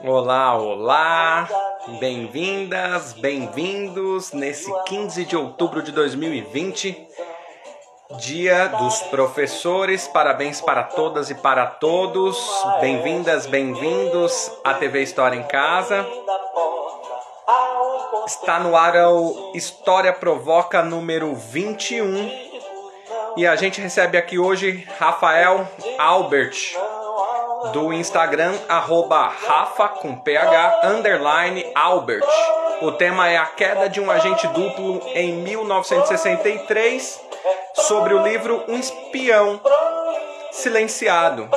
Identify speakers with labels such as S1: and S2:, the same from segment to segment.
S1: Olá, olá! Bem-vindas, bem-vindos nesse 15 de outubro de 2020, Dia dos Professores. Parabéns para todas e para todos. Bem-vindas, bem-vindos à TV História em Casa. Está no ar o História Provoca número 21. E a gente recebe aqui hoje Rafael Albert do Instagram, arroba Rafa com PH, underline Albert. O tema é a queda de um agente duplo em 1963, sobre o livro Um Espião Silenciado.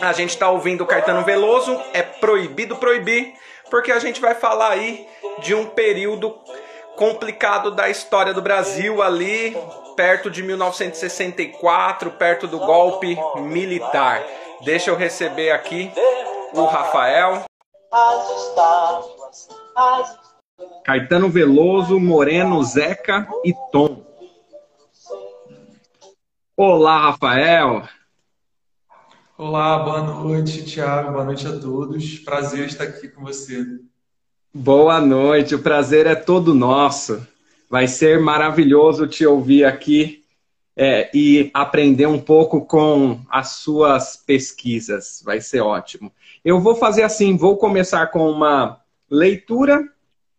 S1: A gente está ouvindo Caetano Veloso, é proibido proibir, porque a gente vai falar aí de um período complicado da história do Brasil ali, perto de 1964, perto do golpe militar. Deixa eu receber aqui o Rafael. Caetano Veloso, Moreno, Zeca e Tom. Olá, Rafael.
S2: Olá, boa noite, Thiago. Boa noite a todos. Prazer estar aqui com você.
S1: Boa noite, o prazer é todo nosso. Vai ser maravilhoso te ouvir aqui é, e aprender um pouco com as suas pesquisas. Vai ser ótimo. Eu vou fazer assim: vou começar com uma leitura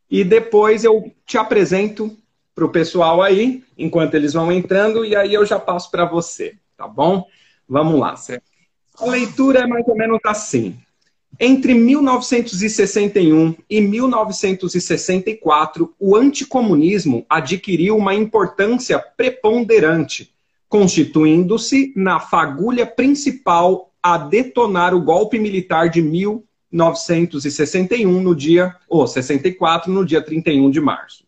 S1: e depois eu te apresento para o pessoal aí, enquanto eles vão entrando, e aí eu já passo para você, tá bom? Vamos lá. A leitura é mais ou menos assim. Entre 1961 e 1964, o anticomunismo adquiriu uma importância preponderante, constituindo-se na fagulha principal a detonar o golpe militar de 1961 no dia, ou 64 no dia 31 de março.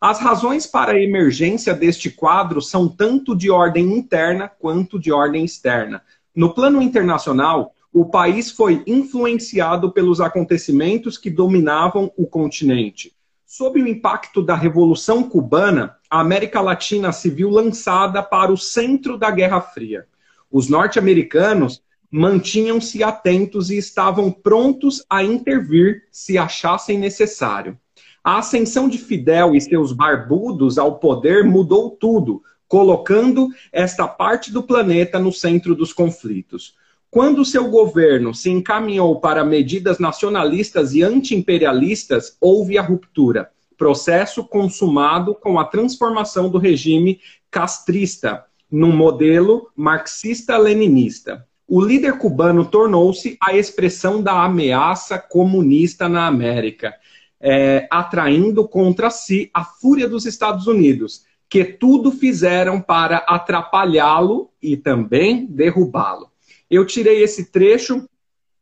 S1: As razões para a emergência deste quadro são tanto de ordem interna quanto de ordem externa. No plano internacional, o país foi influenciado pelos acontecimentos que dominavam o continente. Sob o impacto da Revolução Cubana, a América Latina se viu lançada para o centro da Guerra Fria. Os norte-americanos mantinham-se atentos e estavam prontos a intervir se achassem necessário. A ascensão de Fidel e seus barbudos ao poder mudou tudo, colocando esta parte do planeta no centro dos conflitos. Quando seu governo se encaminhou para medidas nacionalistas e antiimperialistas, houve a ruptura, processo consumado com a transformação do regime castrista num modelo marxista-leninista. O líder cubano tornou-se a expressão da ameaça comunista na América, é, atraindo contra si a fúria dos Estados Unidos, que tudo fizeram para atrapalhá-lo e também derrubá-lo. Eu tirei esse trecho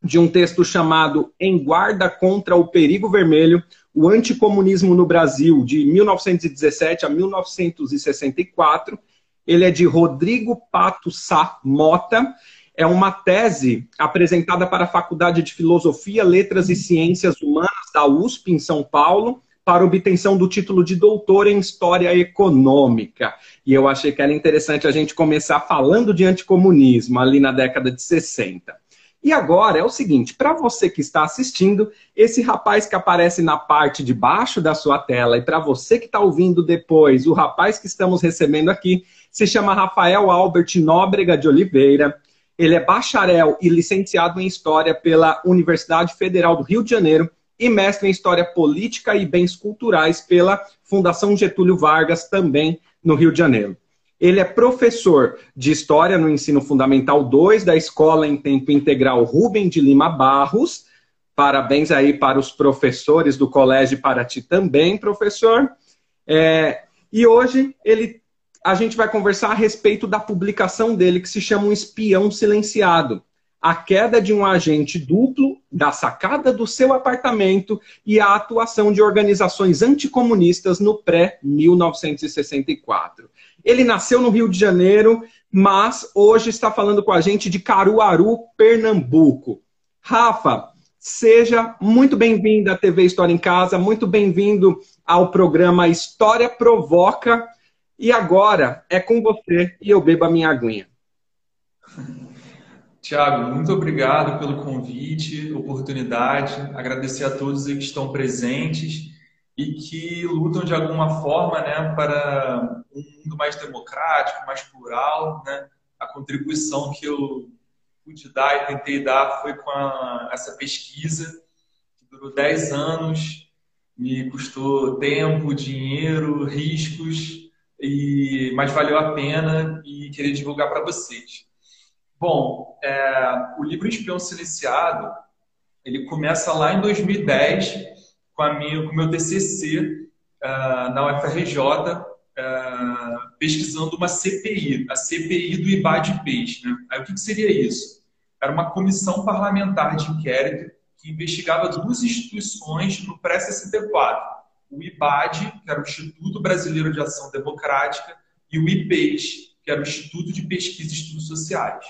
S1: de um texto chamado Em Guarda contra o Perigo Vermelho, o Anticomunismo no Brasil, de 1917 a 1964. Ele é de Rodrigo Pato Sá Mota. É uma tese apresentada para a Faculdade de Filosofia, Letras e Ciências Humanas da USP, em São Paulo, para obtenção do título de doutor em História Econômica. E eu achei que era interessante a gente começar falando de anticomunismo ali na década de 60. E agora é o seguinte, para você que está assistindo, esse rapaz que aparece na parte de baixo da sua tela e para você que está ouvindo depois, o rapaz que estamos recebendo aqui se chama Rafael Albert Nóbrega de Oliveira. Ele é bacharel e licenciado em História pela Universidade Federal do Rio de Janeiro e mestre em História Política e Bens Culturais pela Fundação Getúlio Vargas, também no Rio de Janeiro. Ele é professor de História no Ensino Fundamental 2 da Escola em Tempo Integral Rubem de Lima Barros. Parabéns aí para os professores do Colégio Paraty também, professor. É, e hoje ele, a gente vai conversar a respeito da publicação dele que se chama Um Espião Silenciado a queda de um agente duplo da sacada do seu apartamento e a atuação de organizações anticomunistas no pré-1964. Ele nasceu no Rio de Janeiro, mas hoje está falando com a gente de Caruaru, Pernambuco. Rafa, seja muito bem-vindo à TV História em Casa, muito bem-vindo ao programa História Provoca. E agora é com você e eu bebo a minha aguinha.
S2: Tiago, muito obrigado pelo convite, oportunidade. Agradecer a todos que estão presentes e que lutam de alguma forma né, para um mundo mais democrático, mais plural. Né? A contribuição que eu pude dar e tentei dar foi com a, essa pesquisa, que durou 10 anos, me custou tempo, dinheiro, riscos, e, mas valeu a pena e queria divulgar para vocês. Bom, é, o livro Espião Silenciado, ele começa lá em 2010 com, a minha, com o meu TCC uh, ah, na UFRJ, uh, ah, pesquisando uma CPI, a CPI do IBAD-PES. Né? Aí o que, que seria isso? Era uma comissão parlamentar de inquérito que investigava duas instituições no pré-64. O IBAD, que era o Instituto Brasileiro de Ação Democrática, e o IPES, que era o Instituto de Pesquisa e Estudos Sociais.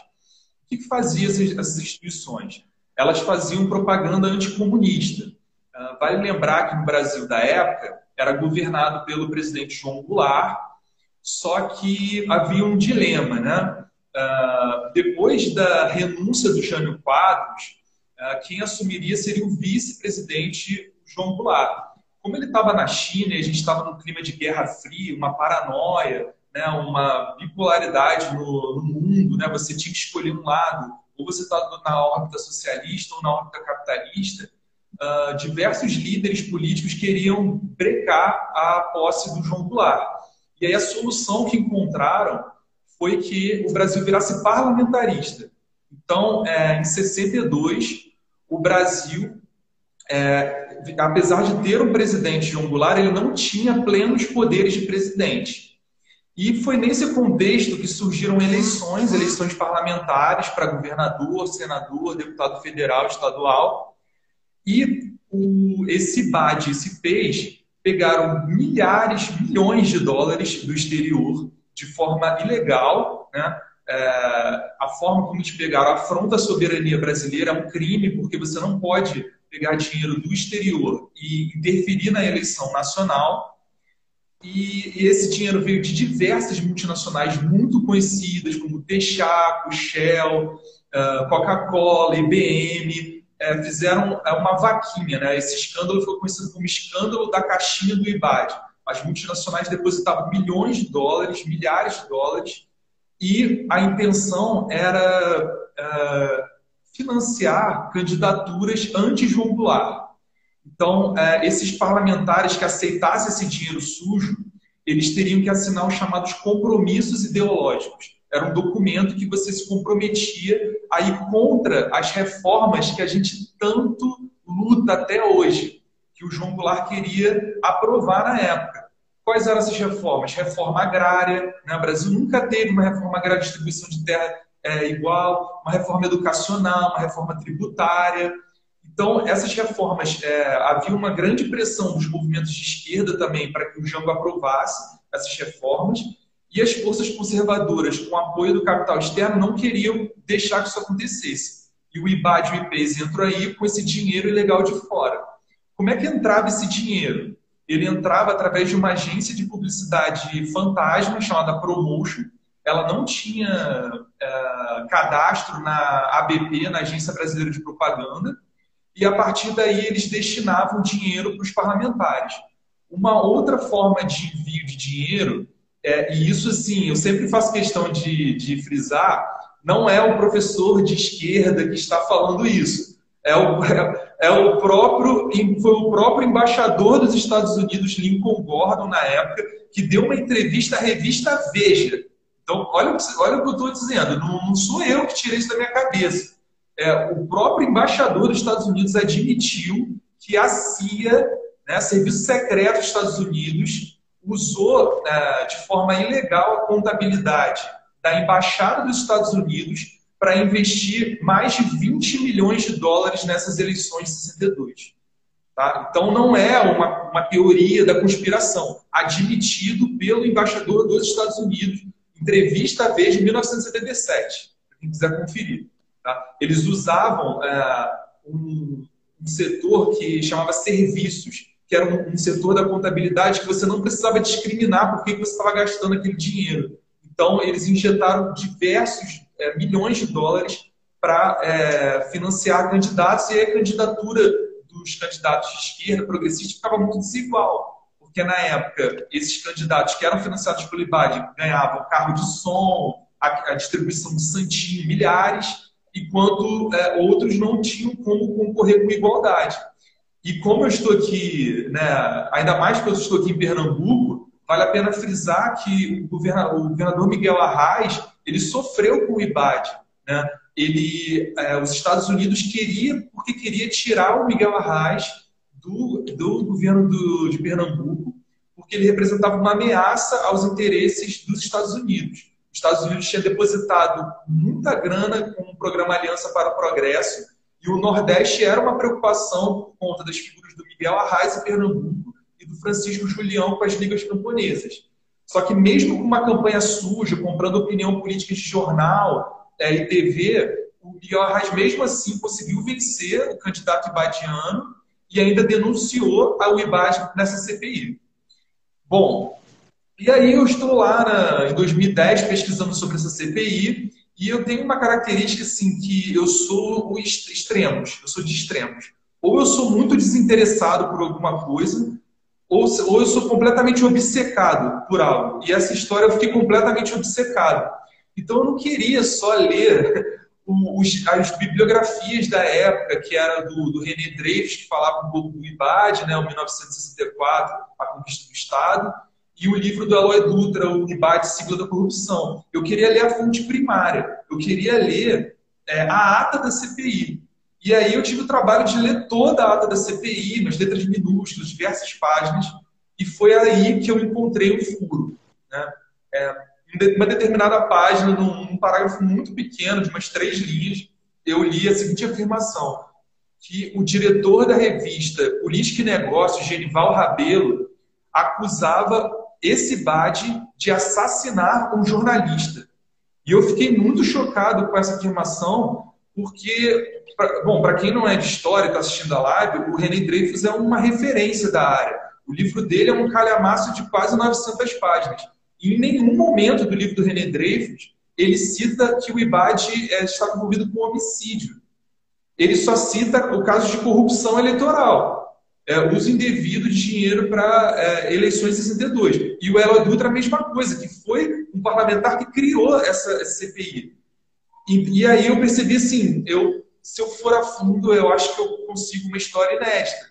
S2: O que, que fazia essas instituições? Elas faziam propaganda anticomunista. Ah, vale lembrar que no Brasil da época era governado pelo presidente João Goulart, só que havia um dilema, né? Uh, depois da renúncia do Jânio Quadros, uh, quem assumiria seria o vice-presidente João Goulart. Como ele estava na China e a gente estava num clima de guerra fria, uma paranoia, né, uma bipolaridade no, no mundo, né, você tinha que escolher um lado, ou você está na órbita socialista ou na órbita capitalista, uh, diversos líderes políticos queriam brecar a posse do João Goulart. E aí a solução que encontraram foi que o Brasil virasse parlamentarista. Então, é, em 62, o Brasil, é, apesar de ter um presidente João Goulart, ele não tinha plenos poderes de presidente. E foi nesse contexto que surgiram eleições, eleições parlamentares para governador, senador, deputado federal, estadual, e o, esse BAD, esse PES, pegaram milhares, milhões de dólares do exterior de forma ilegal. Né? É, a forma como eles pegaram afronta a soberania brasileira é um crime, porque você não pode pegar dinheiro do exterior e interferir na eleição nacional. E, esse dinheiro veio de diversas multinacionais muito conhecidas, como Texaco, Shell, uh, Coca-Cola, IBM, é, fizeram é, uma vaquinha, né? Esse escândalo foi conhecido como escândalo da caixinha do IBAD. As multinacionais depositavam milhões de dólares, milhares de dólares, e a intenção era financiar candidaturas anti-João Goulart. Então, é, esses parlamentares que aceitassem esse dinheiro sujo, eles teriam que assinar os chamados compromissos ideológicos era um documento que você se comprometia a ir contra as reformas que a gente tanto luta até hoje, que o João Goulart queria aprovar na época. Quais eram essas reformas? Reforma agrária, né? o Brasil nunca teve uma reforma agrária distribuição de terra é, igual, uma reforma educacional, uma reforma tributária. Então, essas reformas, é, havia uma grande pressão dos movimentos de esquerda também para que o Jango aprovasse essas reformas, e as forças conservadoras, com apoio do capital externo, não queriam deixar que isso acontecesse. E o IBAD e o IPES entrou aí com esse dinheiro ilegal de fora. Como é que entrava esse dinheiro? Ele entrava através de uma agência de publicidade fantasma chamada Promotion. Ela não tinha é, cadastro na ABP, na Agência Brasileira de Propaganda, e a partir daí eles destinavam dinheiro para os parlamentares. Uma outra forma de envio de dinheiro é, e isso, assim, eu sempre faço questão de, de frisar, não é o professor de esquerda que está falando isso. É o, é, é o próprio, foi o próprio embaixador dos Estados Unidos, Lincoln Gordon, na época, que deu uma entrevista à revista Veja. Então, olha, olha o que eu estou dizendo, não, não, sou eu que tirei isso da minha cabeça. É, o próprio embaixador dos Estados Unidos admitiu que a CIA, né, Serviço Secreto dos Estados Unidos, usou é, de forma ilegal a contabilidade da Embaixada dos Estados Unidos para investir mais de 20 milhões de dólares nessas eleições de 62. Tá? Então, não é uma, uma teoria da conspiração, admitido pelo embaixador dos Estados Unidos, entrevista à Veja em 1977, quem quiser conferir. Tá? Eles usavam é, um, um setor que chamava serviços, que era um, um, setor da contabilidade que você não precisava discriminar por que você estava gastando aquele dinheiro. Então, eles injetaram diversos é, milhões de dólares para é, financiar candidatos, e a candidatura dos candidatos de esquerda, progressista, ficava muito desigual. Porque na época, esses candidatos que eram financiados pelo IBAD ganhavam carro de som, a, a distribuição de santinho, milhares, enquanto é, outros não tinham como concorrer com igualdade. E como eu estou aqui, né, ainda mais que eu estou aqui em Pernambuco, vale a pena frisar que o governador, o governador Miguel Arraes ele sofreu com o IBAD. Né? Ele, é, os Estados Unidos queria, porque queria tirar o Miguel Arraes do, do governo do, de Pernambuco, porque ele representava uma ameaça aos interesses dos Estados Unidos. Os Estados Unidos tinha depositado muita grana com o programa Aliança para o Progresso, e o Nordeste era uma preocupação por conta das figuras do Miguel Arraes em Pernambuco e do Francisco Julião com as ligas camponesas. Só que mesmo com uma campanha suja, comprando opinião política de jornal é, e TV, o Miguel Arraes mesmo assim conseguiu vencer o candidato ibadiano e ainda denunciou ao IBAD nessa CPI. Bom, e aí eu estou lá na, em 2010 pesquisando sobre essa CPI e eu tenho uma característica assim que eu sou o extremos, eu sou de extremos. Ou eu sou muito desinteressado por alguma coisa, ou, ou eu sou completamente obcecado por algo. E essa história eu fiquei completamente obcecado. Então eu não queria só ler os, as bibliografias da época, que era do, do René Dreyfus, que falava um pouco do IBAD, né, o 1964, A Conquista do Estado, e o livro do Aloy Dutra, o IBAD, Sigla da Corrupção. Eu queria ler a fonte primária, eu queria ler é, a ata da CPI. E aí eu tive o trabalho de ler toda a ata da CPI, nas letras minúsculas, diversas páginas, e foi aí que eu encontrei o furo. Né? É, uma determinada página, num, parágrafo muito pequeno, de umas três linhas, eu li a seguinte afirmação, que o diretor da revista Política e Negócios, Genival Rabelo, acusava esse BAD de assassinar um jornalista. E eu fiquei muito chocado com essa afirmação, porque, pra, bom, para quem não é de história e está assistindo a live, o René Dreyfus é uma referência da área. O livro dele é um calhamaço de quase 900 páginas. E em nenhum momento do livro do René Dreyfus ele cita que o IBAD é, estava envolvido com homicídio. Ele só cita o caso de corrupção eleitoral, é, uso indevido de dinheiro para é, eleições 62. E o Eloy Dutra a mesma coisa, que foi um parlamentar que criou essa, essa CPI. E, e, aí eu percebi assim, eu, se eu for a fundo, eu acho que eu consigo uma história inédita.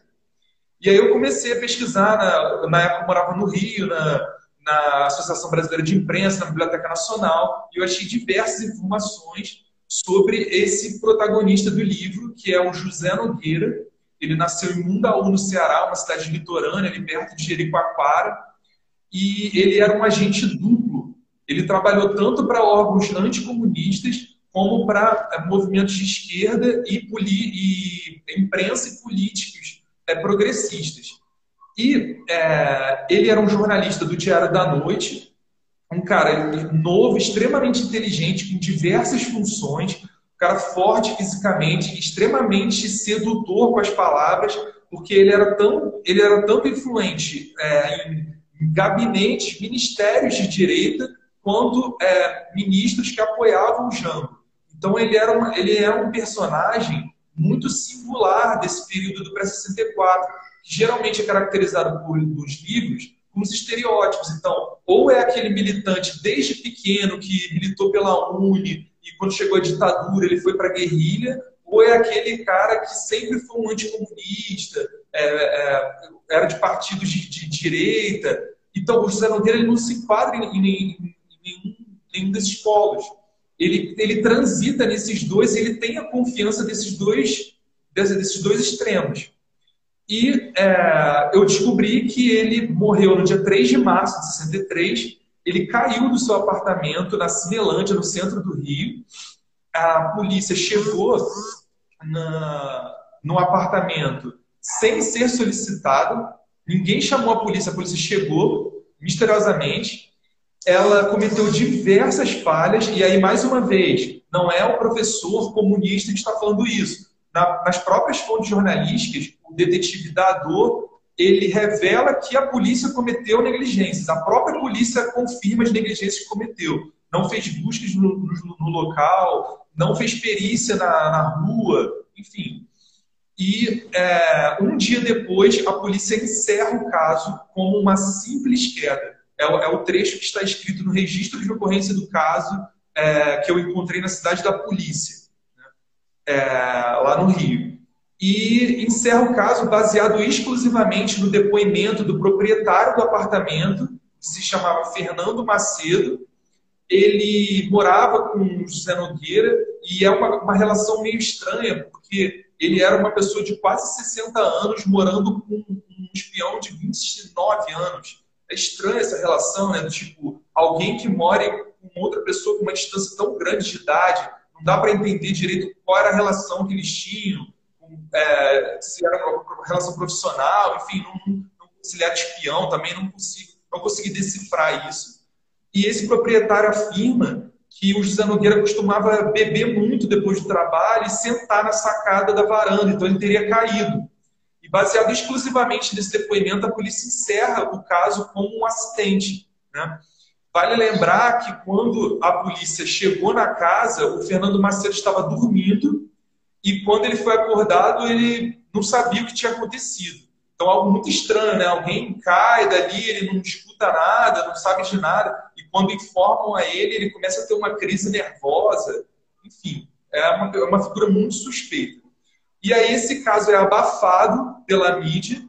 S2: E aí eu comecei a pesquisar, na, na época eu morava no Rio, na, na Associação Brasileira de Imprensa, na Biblioteca Nacional, e eu achei diversas informações sobre esse protagonista do livro, que é o José Nogueira. Ele nasceu em Mundaú, no Ceará, uma cidade litorânea, ali perto de Jericoacoara, e ele era um agente duplo. Ele trabalhou tanto para órgãos anticomunistas como para é, movimentos de esquerda e, e imprensa e políticos é, progressistas. E é, ele era um jornalista do Diário da Noite, um cara novo, extremamente inteligente, com diversas funções, um cara forte fisicamente, extremamente sedutor com as palavras, porque ele era tão, ele era tanto influente é, em, gabinetes, ministérios de direita, quanto é, ministros que apoiavam o Jango. Então ele era, uma, ele era um personagem muito singular desse período do pré-64 que geralmente é caracterizado por, nos livros como os estereótipos. Então, ou é aquele militante desde pequeno que militou pela Uni e quando chegou a ditadura ele foi para a guerrilha, ou é aquele cara que sempre foi um anticomunista, é, é, era de partidos de, de, direita. Então, o José Nogueira ele não se enquadra em, em, em, nenhum, desses polos. Ele, ele transita nesses dois, ele tem a confiança desses dois, desses dois extremos. E é, eu descobri que ele morreu no dia 3 de março de 63. Ele caiu do seu apartamento na Cinelândia, no centro do Rio. A polícia chegou na, no apartamento sem ser solicitado. Ninguém chamou a polícia, a polícia chegou misteriosamente. Ela cometeu diversas falhas, e aí, mais uma vez, não é o professor comunista que está falando isso. Na, nas próprias fontes jornalísticas, o detetive Dador, ele revela que a polícia cometeu negligências. A própria polícia confirma as negligências que cometeu. Não fez buscas no, no, no local, não fez perícia na, na rua, enfim. E é, um dia depois, a polícia encerra o caso como uma simples queda. É, é o trecho que está escrito no registro de ocorrência do caso é, que eu encontrei na cidade da polícia, né? É, lá no Rio. E encerra o caso baseado exclusivamente no depoimento do proprietário do apartamento, que se chamava Fernando Macedo. Ele morava com José Nogueira e é uma, uma relação meio estranha, porque ele era uma pessoa de quase 60 anos morando com um espião de 29 anos. É estranha essa relação, né? Tipo, alguém que mora com outra pessoa com uma distância tão grande de idade, não dá para entender direito qual era a relação que eles tinham, é, se era relação profissional, enfim, não, não, se ele espião também, não consigo, não consegui decifrar isso. E esse proprietário afirma que o José Nogueira costumava beber muito depois do trabalho e sentar na sacada da varanda, então ele teria caído. E baseado exclusivamente nesse depoimento, a polícia encerra o caso como um acidente. Né? Vale lembrar que quando a polícia chegou na casa, o Fernando Macedo estava dormindo e quando ele foi acordado, ele não sabia o que tinha acontecido. Então, algo muito estranho, né? Alguém cai dali, ele não escuta nada, não sabe de nada quando informam a ele, ele começa a ter uma crise nervosa. Enfim, é uma, é uma figura muito suspeita. E aí esse caso é abafado pela mídia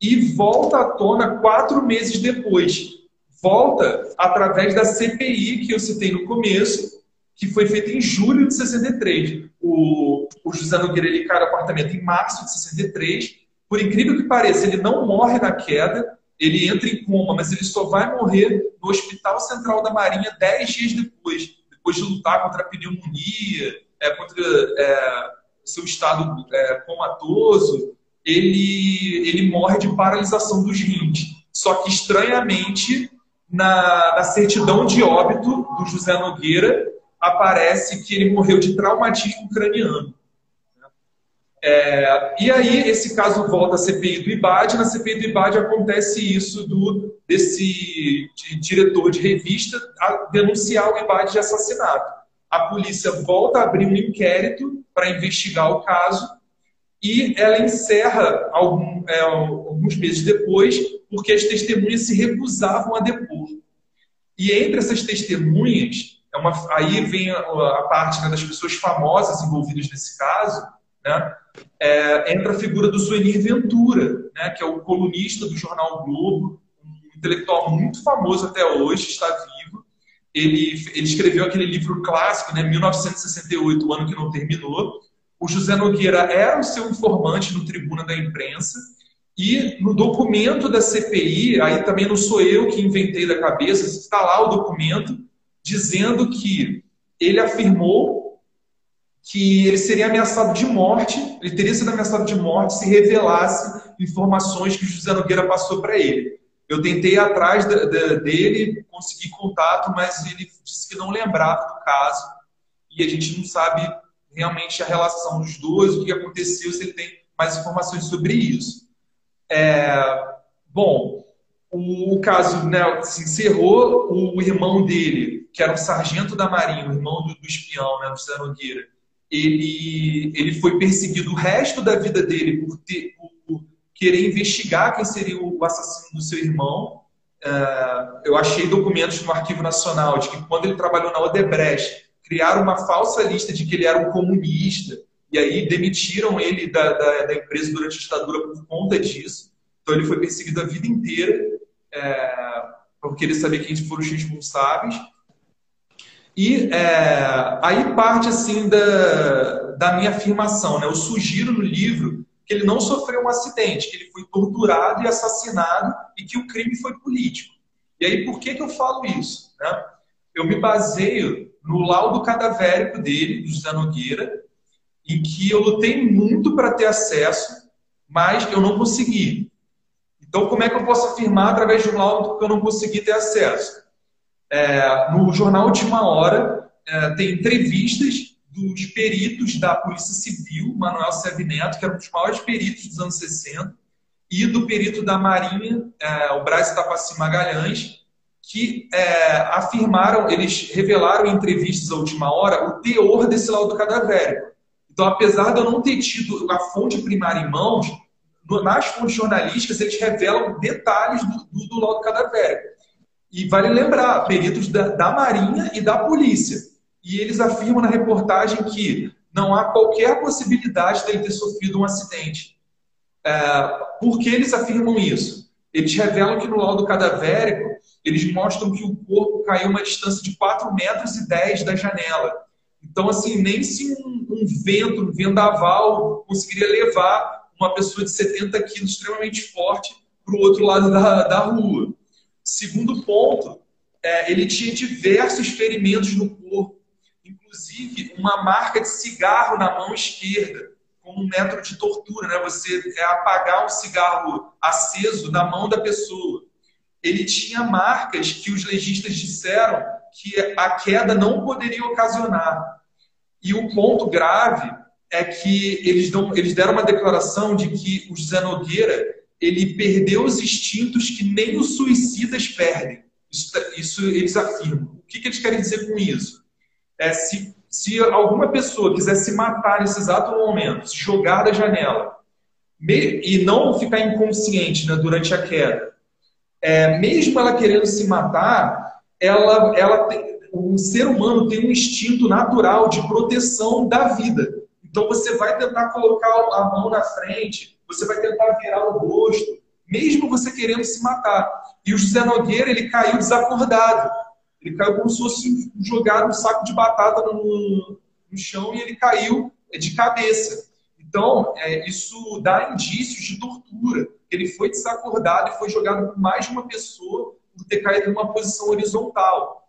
S2: e volta à tona quatro meses depois. Volta através da CPI que eu citei no começo, que foi feita em julho de 63. O, o José Nogueira ele cai no apartamento em março de 63. Por incrível que pareça, ele não morre na queda, ele entra em coma, mas ele só vai morrer no Hospital Central da Marinha dez dias depois, depois de lutar contra a pneumonia, é, contra é, seu estado é, comatoso, ele, ele morre de paralisação dos rins. Só que, estranhamente, na, na certidão de óbito do José Nogueira, aparece que ele morreu de traumatismo craniano. É, e aí, esse caso volta à CPI do IBAD. Na CPI do IBAD acontece isso do, desse de, diretor de revista denunciar o IBAD de assassinato. A polícia volta a abrir um inquérito para investigar o caso e ela encerra algum, é, alguns meses depois porque as testemunhas se recusavam a depor. E entre essas testemunhas, é uma, aí vem a, a parte né, das pessoas famosas envolvidas nesse caso, né? É, entra a figura do Suenir Ventura, né? que é o colunista do jornal Globo, um intelectual muito famoso até hoje, está vivo. Ele, ele escreveu aquele livro clássico, né? 1968, o ano que não terminou. O José Nogueira era o seu informante no Tribuna da Imprensa. E no documento da CPI, aí também não sou eu que inventei da cabeça, está lá o documento dizendo que ele afirmou que ele seria ameaçado de morte, ele teria sido ameaçado de morte se revelasse informações que José Nogueira passou para ele. Eu tentei ir atrás da, da, dele, consegui contato, mas ele disse que não lembrava do caso e a gente não sabe realmente a relação dos dois, o que aconteceu, se ele tem mais informações sobre isso. É, bom, o, caso né, se encerrou, o, irmão dele, que era um sargento da Marinha, o irmão do, do espião, né, do Nogueira, ele, ele foi perseguido o resto da vida dele por, ter, por, querer investigar quem seria o assassino do seu irmão. Uh, eu achei documentos no Arquivo Nacional de que quando ele trabalhou na Odebrecht, criaram uma falsa lista de que ele era um comunista, e aí demitiram ele da, da, da empresa durante a ditadura por conta disso. Então ele foi perseguido a vida inteira, é, por querer saber quem foram os responsáveis. E é, aí parte assim da, da minha afirmação, né? Eu sugiro no livro que ele não sofreu um acidente, que ele foi torturado e assassinado e que o crime foi político. E aí por que, que eu falo isso? Né? Eu me baseio no laudo cadavérico dele, do José Nogueira, em que eu lutei muito para ter acesso, mas eu não consegui. Então, como é que eu posso afirmar através de um laudo que eu não consegui ter acesso? É, no jornal Última Hora, é, tem entrevistas dos peritos da Polícia Civil, Manuel Seve Neto, que era um dos maiores peritos dos anos 60, e do perito da Marinha, é, o Braz Tapaci Magalhães, que é, afirmaram, eles revelaram em entrevistas à última hora o teor desse laudo cadavérico. Então, apesar de eu não ter tido a fonte primária em mãos, nas fontes jornalísticas eles revelam detalhes do, do, do laudo cadavérico. E vale lembrar, peritos da, da Marinha e da Polícia. E eles afirmam na reportagem que não há qualquer possibilidade dele ter sofrido um acidente. É, por que eles afirmam isso? Eles revelam que no laudo cadavérico, eles mostram que o corpo caiu uma distância de 4 metros e 10 da janela. Então, assim, nem se um, um vento, um vendaval conseguiria levar uma pessoa de 70 quilos extremamente forte para o outro lado da, da rua. Segundo ponto, é, ele tinha diversos ferimentos no corpo, inclusive uma marca de cigarro na mão esquerda, como um método de tortura, né? Você é apagar um cigarro aceso na mão da pessoa. Ele tinha marcas que os legistas disseram que a queda não poderia ocasionar. E o ponto grave é que eles, dão, eles deram uma declaração de que o José Nogueira ele perdeu os instintos que nem os suicidas perdem. Isso, isso eles afirmam. O que, que, eles querem dizer com isso? É se, se alguma pessoa quiser se matar nesse exato momento, se jogar da janela, e não ficar inconsciente né, durante a queda, é, mesmo ela querendo se matar, ela, ela tem, o ser humano tem um instinto natural de proteção da vida. Então você vai tentar colocar a mão na frente, você vai tentar virar o rosto, mesmo você querendo se matar. E o José Nogueira, ele caiu desacordado. Ele caiu como se fosse jogado um saco de batata no, no chão e ele caiu de cabeça. Então, é, isso dá indícios de tortura. Ele foi desacordado e foi jogado por mais de uma pessoa por ter caído em uma posição horizontal.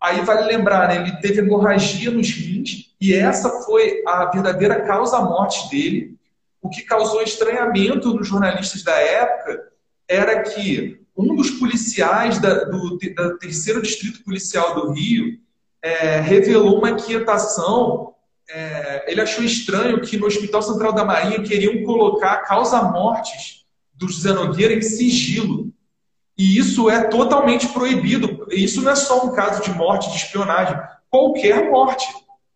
S2: Aí vale lembrar, né, ele teve hemorragia nos rins e essa foi a verdadeira causa-morte dele. O que causou estranhamento nos jornalistas da época era que um dos policiais da, do terceiro distrito policial do Rio é, revelou uma inquietação. É, ele achou estranho que no Hospital Central da Marinha queriam colocar causa-mortes do José Nogueira em sigilo. E isso é totalmente proibido. Isso não é só um caso de morte, de espionagem. Qualquer morte.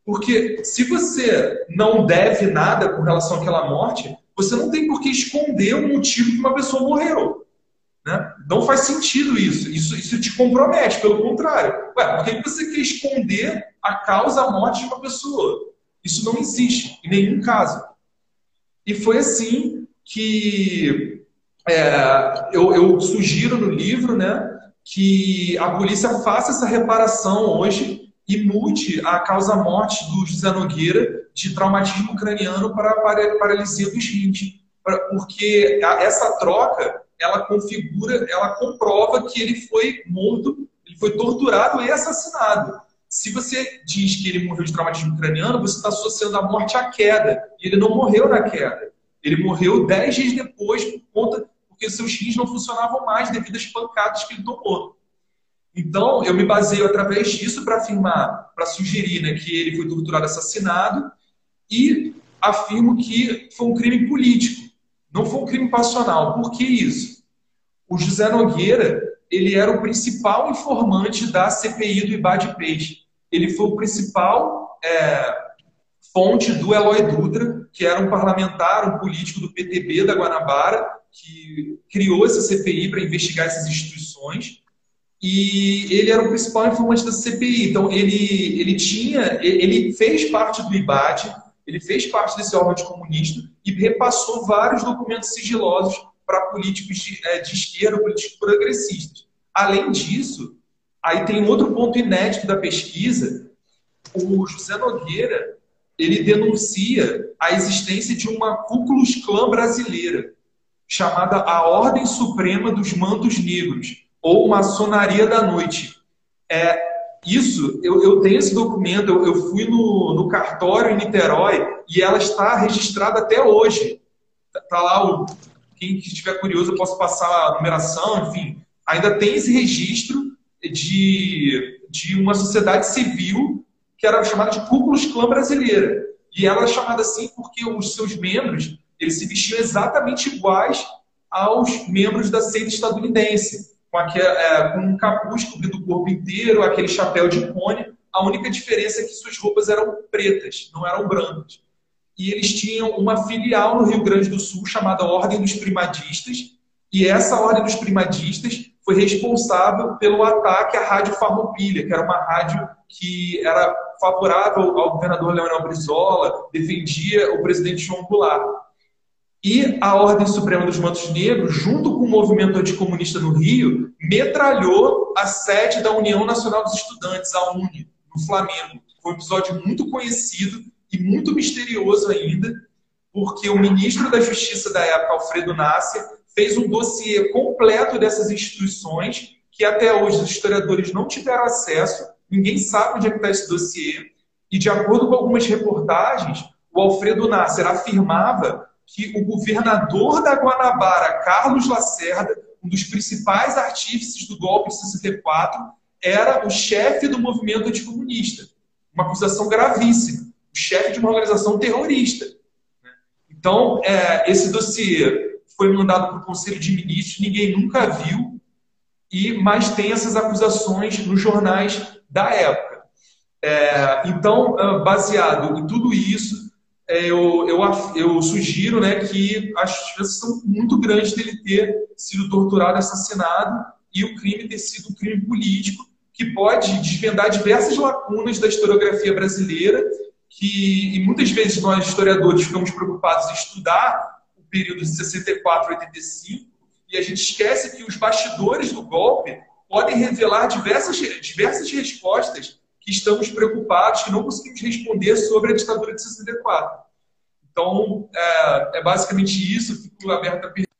S2: Porque se você não deve nada com relação àquela morte, você não tem por que esconder o motivo que uma pessoa morreu. Né? Não faz sentido isso. isso. Isso te compromete, pelo contrário. Ué, por que você quer esconder a causa da morte de uma pessoa? Isso não existe em nenhum caso. E foi assim que é, eu, eu, sugiro no livro né, que a polícia faça essa reparação hoje e mude a causa-morte do José Nogueira de traumatismo craniano para paralisia dos rins. Porque essa troca, ela configura, ela comprova que ele foi morto, ele foi torturado e assassinado. Se você diz que ele morreu de traumatismo craniano, você está associando a morte à queda. E ele não morreu na queda. Ele morreu dez dias depois por conta porque seus rins não funcionavam mais devido às pancadas que ele tomou. Então, eu me baseio através disso para afirmar, para sugerir né, que ele foi torturado, assassinado, e afirmo que foi um crime político, não foi um crime passional. Por que isso? O José Nogueira, ele era o principal informante da CPI do Ibade Peixe. Ele foi o principal é, fonte do Eloy Dutra, que era um parlamentar, um político do PTB da Guanabara, que criou essa CPI para investigar essas instituições. E ele era o principal informante da CPI. Então, ele, ele tinha, ele fez parte do IBAD, ele fez parte desse órgão de comunista e repassou vários documentos sigilosos para políticos de, é, de esquerda, políticos progressistas. Além disso, aí tem outro ponto inédito da pesquisa. O José Nogueira ele denuncia a existência de uma Ku Klan brasileira, chamada a Ordem Suprema dos Mantos Negros, ou Maçonaria da Noite. É, isso, eu, eu tenho esse documento, eu, eu fui no, no, cartório em Niterói e ela está registrada até hoje. Está tá lá, o, quem estiver curioso, eu posso passar a numeração, enfim. Ainda tem esse registro de, de uma sociedade civil que era chamada de Ku Klan brasileira. E ela é chamada assim porque os seus membros eles se vestiam exatamente iguais aos membros da seita estadunidense, com, aquele, é, com um capuz cobrindo o corpo inteiro, aquele chapéu de cone. A única diferença é que suas roupas eram pretas, não eram brancas. E eles tinham uma filial no Rio Grande do Sul chamada Ordem dos Primadistas, e essa Ordem dos Primadistas foi responsável pelo ataque à Rádio Farroupilha, que era uma rádio que era favorável ao governador Leonel Brizola, defendia o presidente João Goulart. E a Ordem Suprema dos Mantos Negros, junto com o movimento anticomunista no Rio, metralhou a sede da União Nacional dos Estudantes, a UNE, no Flamengo. Foi um episódio muito conhecido e muito misterioso ainda, porque o ministro da Justiça da época, Alfredo Nasser, fez um dossiê completo dessas instituições, que até hoje os historiadores não tiveram acesso, ninguém sabe onde é que está esse dossiê, e de acordo com algumas reportagens, o Alfredo Nasser afirmava que o governador da Guanabara, Carlos Lacerda, um dos principais artífices do golpe de 64, era o chefe do movimento anticomunista. Uma acusação gravíssima. O chefe de uma organização terrorista. Então, é, esse dossiê foi mandado para o Conselho de Ministros, ninguém nunca viu, e mas tem essas acusações nos jornais da época. É, então, ah, baseado em tudo isso, é, eu, eu, eu sugiro né, que as chances são muito grandes dele ter sido torturado, assassinado e o crime ter sido um crime político que pode desvendar diversas lacunas da historiografia brasileira que e muitas vezes nós historiadores ficamos preocupados em estudar período de 64 a 85 e a gente esquece que os bastidores do golpe podem revelar diversas, diversas respostas que estamos preocupados, que não conseguimos responder sobre a ditadura de 64. Então, é, é basicamente isso. Fico aberto a perguntar.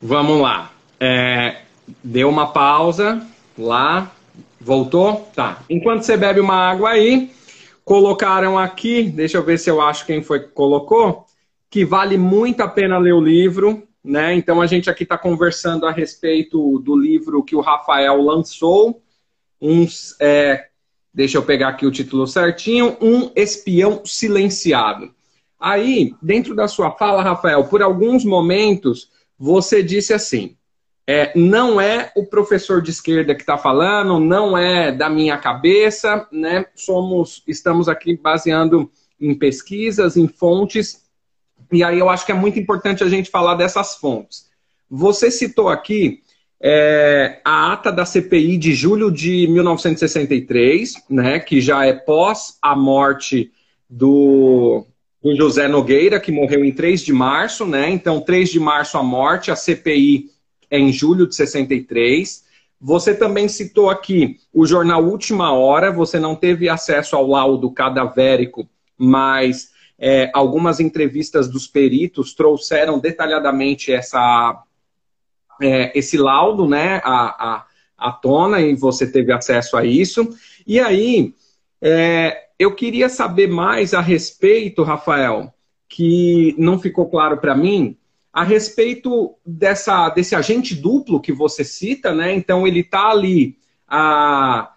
S1: Vamos lá. É, deu uma pausa lá. Voltou? Tá. Enquanto você bebe uma água aí, colocaram aqui, deixa eu ver se eu acho quem foi que colocou, que vale muito a pena ler o livro, né? Então a gente aqui está conversando a respeito do livro que o Rafael lançou, uns, é, deixa eu pegar aqui o título certinho, Um Espião Silenciado. Aí, dentro da sua fala, Rafael, por alguns momentos você disse assim: é, não é o professor de esquerda que está falando, não é da minha cabeça, né? Somos, estamos aqui baseando em pesquisas, em fontes, e aí eu acho que é muito importante a gente falar dessas fontes. Você citou aqui é, a ata da CPI de julho de 1963, né, que já é pós a morte do, do José Nogueira, que morreu em 3 de março, né? Então, 3 de março a morte, a CPI é em julho de 63. Você também citou aqui o jornal Última Hora, você não teve acesso ao laudo cadavérico, mas é, algumas entrevistas dos peritos trouxeram detalhadamente essa é, esse laudo, né, a, a, à tona e você teve acesso a isso. E aí, é, eu queria saber mais a respeito, Rafael, que não ficou claro para mim, a respeito dessa, desse agente duplo que você cita, né? Então ele está ali a,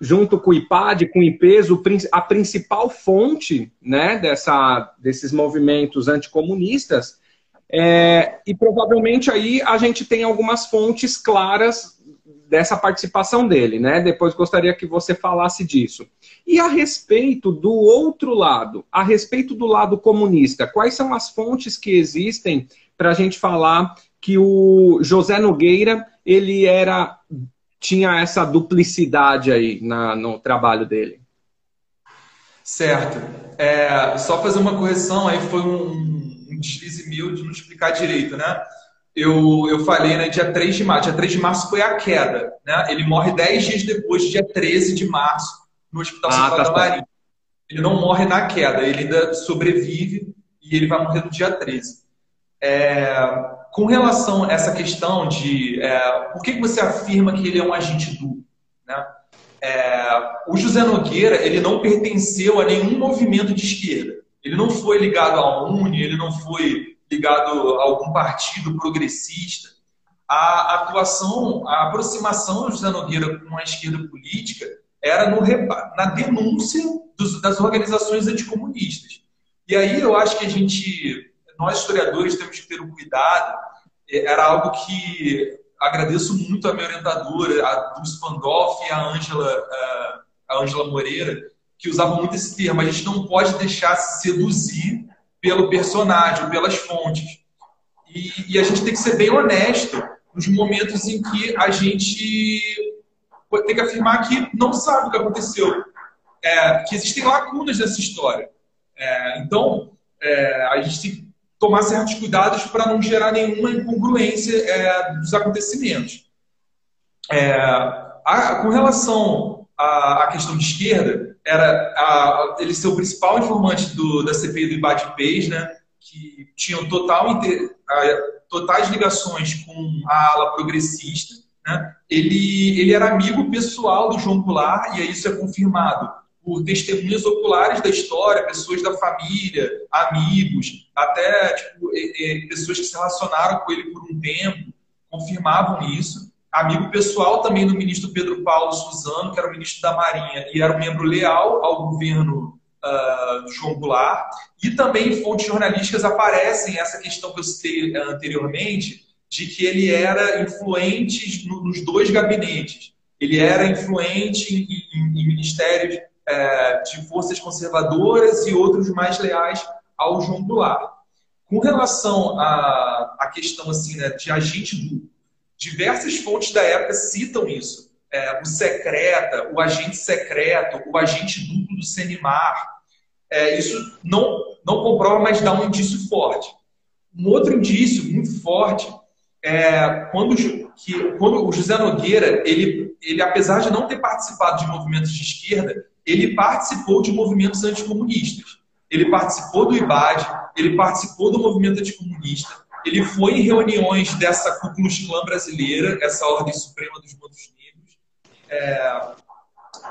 S1: junto com o IPAD, com o IPESO, a principal fonte né, dessa, desses movimentos anticomunistas, é, e provavelmente aí a gente tem algumas fontes claras dessa participação dele, né? Depois gostaria que você falasse disso. E a respeito do outro lado, a respeito do lado comunista, quais são as fontes que existem para a gente falar que o José Nogueira ele era tinha essa duplicidade aí na, no trabalho dele?
S2: Certo. É, só fazer uma correção, aí foi um, um deslize meu de não explicar direito, né? Eu, eu falei, né, dia 3 de março. Dia 3 de março foi a queda, né? Ele morre 10 dias depois, dia 13 de março, no Hospital ah, Central tá da Marinha. Ele não morre na queda, ele ainda sobrevive e ele vai morrer no dia 13. É, com relação a essa questão de é, por que você afirma que ele é um agente duplo, né? É, o José Nogueira ele não pertenceu a nenhum movimento de esquerda. Ele não foi ligado à UNE, ele não foi ligado a algum partido progressista. A atuação, a aproximação do José Nogueira com a esquerda política era no, na denúncia dos, das organizações anticomunistas. E aí eu acho que a gente, nós historiadores, temos que ter um cuidado. É, era algo que agradeço muito a minha orientadora, a Dulce Pandolf e a Ângela, a Ângela Moreira, que usavam muito esse termo. A gente não pode deixar se seduzir pelo personagem, pelas fontes. E, e, a gente tem que ser bem honesto nos momentos em que a gente tem que afirmar que não sabe o que aconteceu, é, que existem lacunas nessa história. É, então, é, a gente tem que tomar certos cuidados para não gerar nenhuma incongruência é, dos acontecimentos. É, a, com relação à, à, questão de esquerda, era a, ele ser o principal informante do, da CPI do Ibad Peix, né, que tinham total totais ligações com a ala progressista. Né, ele, ele era amigo pessoal do João Goulart, e isso é confirmado por testemunhas oculares da história, pessoas da família, amigos, até tipo, pessoas que se relacionaram com ele por um tempo, confirmavam isso. Amigo pessoal também do ministro Pedro Paulo Suzano, que era o ministro da Marinha e era um membro leal ao governo uh, João Goulart. E também fontes jornalísticas aparecem essa questão que eu citei uh, anteriormente, de que ele era influente no, nos dois gabinetes. Ele era influente em, em, em ministérios é, de forças conservadoras e outros mais leais ao João Goulart. Com relação à, questão assim, né, de agente duplo, diversas fontes da época citam isso. É, o secreta, o agente secreto, o agente duplo do Senimar. É, isso não, não comprova, mas dá um indício forte. Um outro indício muito forte é quando, que, quando o José Nogueira, ele, ele, apesar de não ter participado de movimentos de esquerda, ele participou de movimentos anticomunistas. Ele participou do IBAD, ele participou do movimento anticomunista, ele foi em reuniões dessa Ku Klux brasileira, essa Ordem Suprema dos Mantos Negros, é,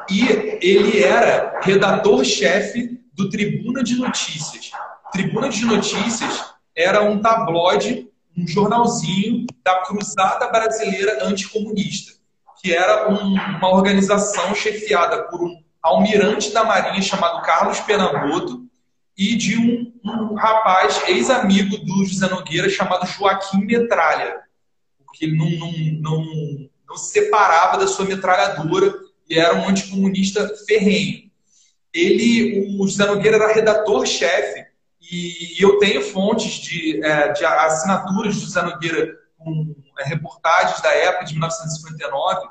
S2: e ele era redator-chefe do Tribuna de Notícias. Tribuna de Notícias era um tabloide, um jornalzinho da Cruzada Brasileira Anticomunista, que era um, uma organização chefiada por um almirante da Marinha chamado Carlos Pernambuco e de um, um rapaz ex-amigo do José Nogueira chamado Joaquim Metralha, porque ele não, não, não, não se separava da sua metralhadora e era um anticomunista ferrenho. Ele, o José Nogueira era redator-chefe e eu tenho fontes de, é, de assinaturas de José Nogueira com é, reportagens da época de 1959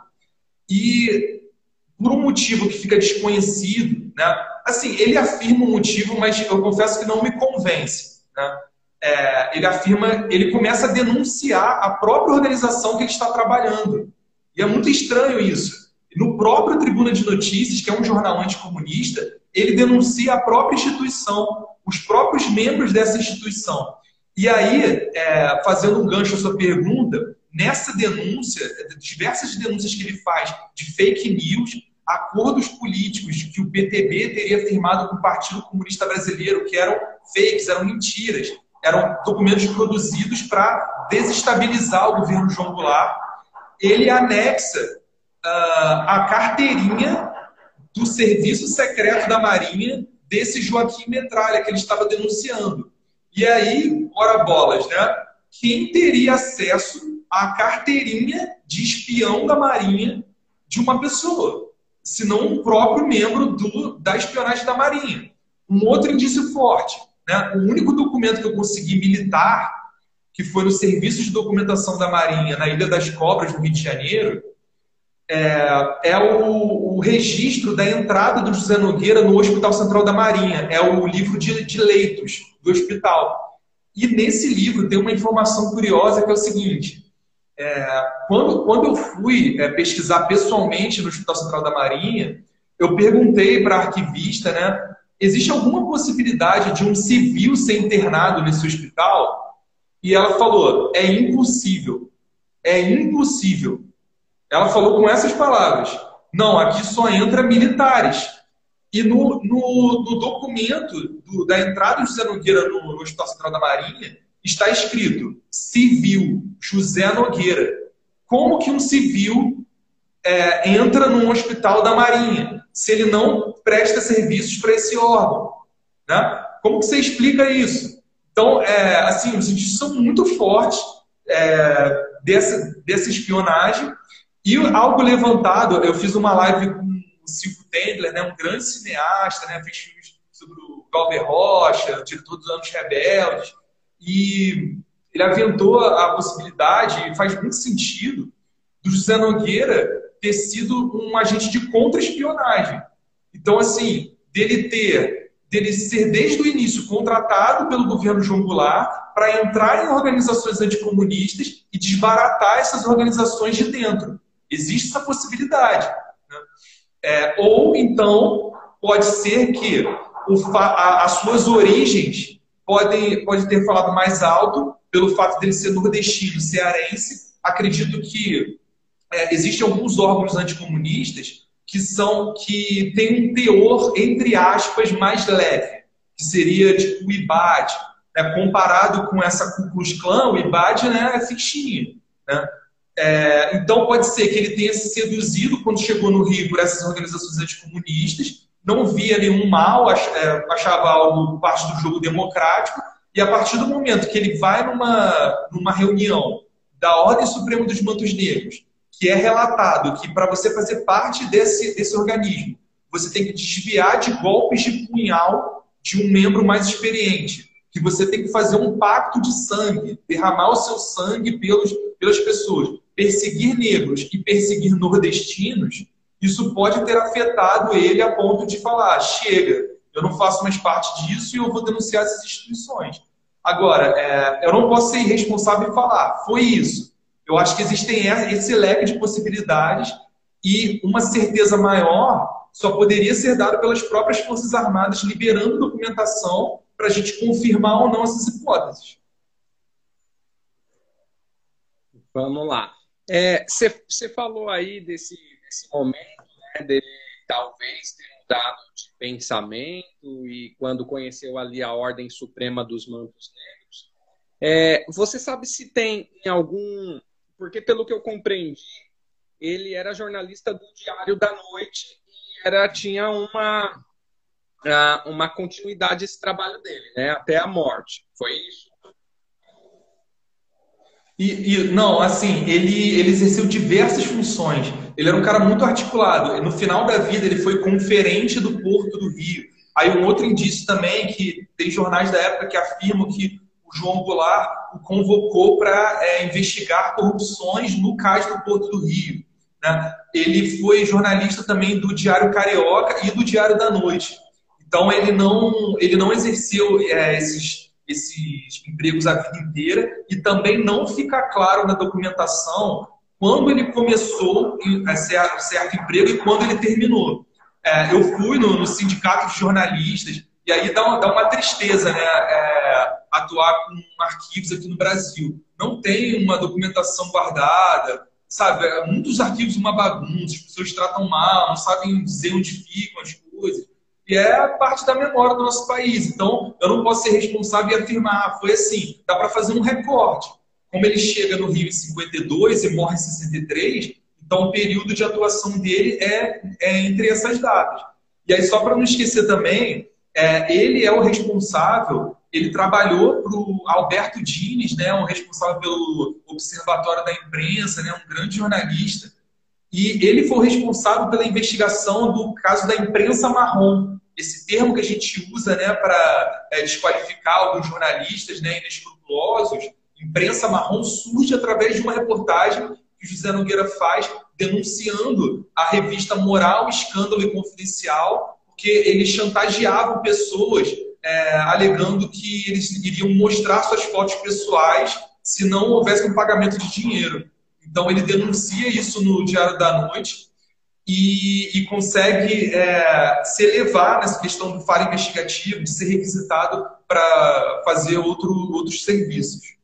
S2: e por um motivo que fica desconhecido, né? Assim, ele afirma um motivo, mas eu confesso que não me convence. Né? É, ele afirma, ele começa a denunciar a própria organização que ele está trabalhando. E é muito estranho isso. No próprio Tribuna de Notícias, que é um jornal anticomunista, ele denuncia a própria instituição, os próprios membros dessa instituição. E aí, é, fazendo um gancho à sua pergunta, nessa denúncia, diversas denúncias que ele faz de fake news, acordos políticos que o PTB teria firmado com o Partido Comunista Brasileiro, que eram fakes, eram mentiras, eram documentos produzidos para desestabilizar o governo João Goulart. Ele anexa uh, a carteirinha do serviço secreto da Marinha desse Joaquim Metralha que ele estava denunciando. E aí, ora bolas, né? Quem teria acesso à carteirinha de espião da Marinha de uma pessoa? Senão um próprio membro do, da espionagem da Marinha. Um outro indício forte, né? o único documento que eu consegui militar, que foi no Serviço de Documentação da Marinha, na Ilha das Cobras, no Rio de Janeiro, é, é o, o, registro da entrada do José Nogueira no Hospital Central da Marinha. É o livro de, de leitos do hospital. E nesse livro tem uma informação curiosa que é o seguinte: é, quando, quando eu fui é, pesquisar pessoalmente no Hospital Central da Marinha, eu perguntei para a arquivista, né? Existe alguma possibilidade de um civil ser internado nesse hospital? E ela falou: é impossível. É impossível. Ela falou com essas palavras: não, aqui só entra militares. E no, no, no documento do, da entrada de José Nogueira no, no Hospital Central da Marinha, está escrito civil José Nogueira. Como que um civil é, entra num hospital da Marinha se ele não presta serviços para esse órgão? Né? Como que você explica isso? Então, é, assim, os indícios são muito fortes é, dessa, dessa espionagem. E algo levantado, eu fiz uma live com o Silvio Tendler, né, um grande cineasta, né, fez filmes sobre o Galber Rocha, diretor dos Anos Rebeldes, e ele aventou a possibilidade, e faz muito sentido, do José Nogueira ter sido um agente de contra-espionagem. Então, assim, dele ter, dele ser desde o início contratado pelo governo João Goulart para entrar em organizações anticomunistas e desbaratar essas organizações de dentro. Existe essa possibilidade. Né? É, ou então pode ser que o, a, as suas origens podem pode ter falado mais alto pelo fato dele ser nordestino, cearense. Acredito que é, existem alguns órgãos anticomunistas que são que tem um teor entre aspas mais leve, que seria tipo o IBAD, né? comparado com essa Ku Klan, o IBAD né, é fichinha, né? É, então pode ser que ele tenha se seduzido quando chegou no Rio por essas organizações anticomunistas, não via nenhum mal, é, achava algo parte do jogo democrático, e a partir do momento que ele vai numa, numa reunião da Ordem Suprema dos Mantos Negros, que é relatado que para você fazer parte desse, desse organismo, você tem que desviar de golpes de punhal de um membro mais experiente, que você tem que fazer um pacto de sangue, derramar o seu sangue pelos, pelas pessoas perseguir negros e perseguir nordestinos, isso pode ter afetado ele a ponto de falar: chega, eu não faço mais parte disso e eu vou denunciar essas instituições. Agora, é, eu não posso ser irresponsável e falar, foi isso. Eu acho que existem esse leque de possibilidades e uma certeza maior só poderia ser dada pelas próprias Forças Armadas liberando documentação para a gente confirmar ou não essas hipóteses.
S1: Vamos lá. Você é, falou aí desse, desse momento, dele talvez ter mudado de pensamento e quando conheceu ali a Ordem Suprema dos Mantos Negros. É, você sabe se tem em algum. Porque, pelo que eu compreendi, ele era jornalista do Diário da Noite e era, tinha uma, uma continuidade esse trabalho dele, né, até a morte. Foi isso?
S2: E, e, não, assim, ele, ele exerceu diversas funções. Ele era um cara muito articulado. No final da vida, ele foi conferente do Porto do Rio. Aí um outro indício também que tem jornais da época que afirmam que o João Goulart o convocou para é, investigar corrupções no cais do Porto do Rio. Né? Ele foi jornalista também do Diário Carioca e do Diário da Noite. Então ele não ele não exerceu é, esses esses empregos a vida inteira e também não fica claro na documentação quando ele começou a certo, certo emprego e quando ele terminou. É, eu fui no, no, sindicato de jornalistas e aí dá uma, dá uma tristeza né, é, atuar com arquivos aqui no Brasil. Não tem uma documentação guardada, sabe? É, muitos arquivos uma bagunça, as pessoas tratam mal, não sabem dizer onde ficam as coisas e é parte da memória do nosso país. Então, eu não posso ser responsável e afirmar, ah, foi assim. Dá para fazer um recorte. Como ele chega no Rio em 52 e morre em 63, então o período de atuação dele é, é entre essas datas. E aí, só para não esquecer também, é, ele é o responsável, ele trabalhou para o Alberto Dines, né, um responsável pelo Observatório da Imprensa, né, um grande jornalista, e ele foi responsável pela investigação do caso da imprensa marrom, esse termo que a gente usa né, para é, desqualificar alguns jornalistas né, inescrupulosos. Imprensa marrom surge através de uma reportagem que José Nogueira faz denunciando a revista Moral, Escândalo e Confidencial, porque eles chantageavam pessoas é, alegando que eles iriam mostrar suas fotos pessoais se não houvesse um pagamento de dinheiro. Então, ele denuncia isso no Diário da Noite e, e consegue é, se elevar nessa questão do faro investigativo, de ser requisitado para fazer outro, outros serviços.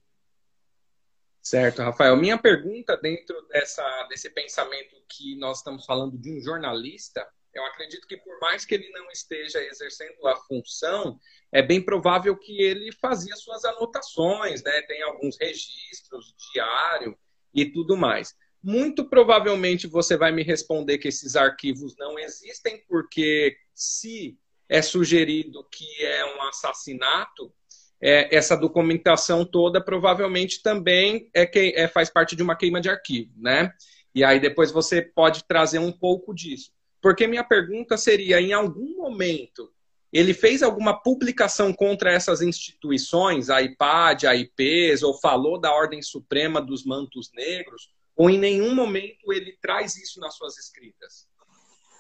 S1: Certo, Rafael. Minha pergunta dentro dessa, desse pensamento que nós estamos falando de um jornalista, eu acredito que por mais que ele não esteja exercendo a função, é bem provável que ele fazia suas anotações, né? Tem alguns registros, diário, e tudo mais. Muito provavelmente você vai me responder que esses arquivos não existem, porque se é sugerido que é um assassinato, é, essa documentação toda provavelmente também é que é, faz parte de uma queima de arquivo, né? E aí depois você pode trazer um pouco disso. Porque minha pergunta seria, em algum momento, ele fez alguma publicação contra essas instituições, a IPAD, a IPs, ou falou da Ordem Suprema dos Mantos Negros, ou em nenhum momento ele traz isso nas suas escritas?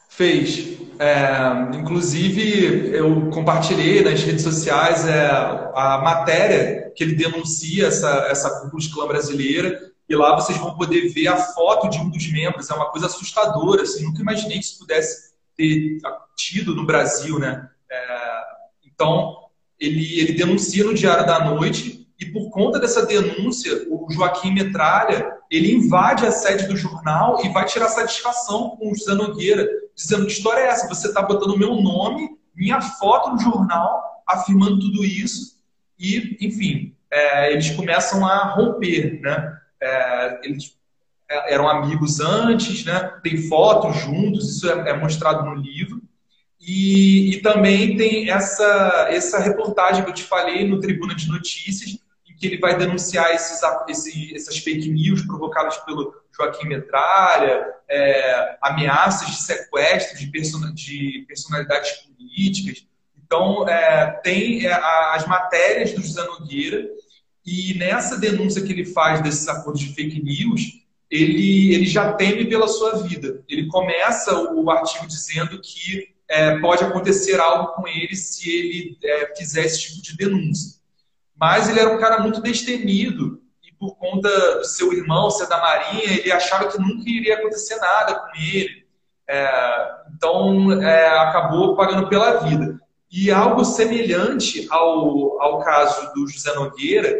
S2: Fez. É, inclusive, eu compartilhei nas redes sociais é, a matéria que ele denuncia essa, essa Ku Clã brasileira, e lá vocês vão poder ver a foto de um dos membros. É uma coisa assustadora, assim, nunca imaginei que isso pudesse ter tido no Brasil, né? É, então, ele, ele denuncia no Diário da Noite e por conta dessa denúncia, o Joaquim Metralha, ele invade a sede do jornal e vai tirar satisfação com o José Nogueira, dizendo que história é essa? Você está botando meu nome, minha foto no jornal, afirmando tudo isso e, enfim, é, eles começam a romper, né? É, eles é, eram amigos antes, né? Tem fotos juntos, isso é, é mostrado no livro. E, e, também tem essa, essa reportagem que eu te falei no Tribuna de Notícias, que ele vai denunciar esses, esse, essas fake news provocadas pelo Joaquim Metralha, é, ameaças de sequestro de, de personalidades políticas. Então, é, tem é, as matérias do José Nogueira e nessa denúncia que ele faz desses acordos de fake news, ele, ele já teme pela sua vida. Ele começa o artigo dizendo que é, pode acontecer algo com ele se ele é, fizer esse tipo de denúncia. Mas ele era um cara muito destemido e por conta do seu irmão ser da Marinha, ele achava que nunca iria acontecer nada com ele. É, então, é, acabou pagando pela vida. E algo semelhante ao, ao caso do José Nogueira,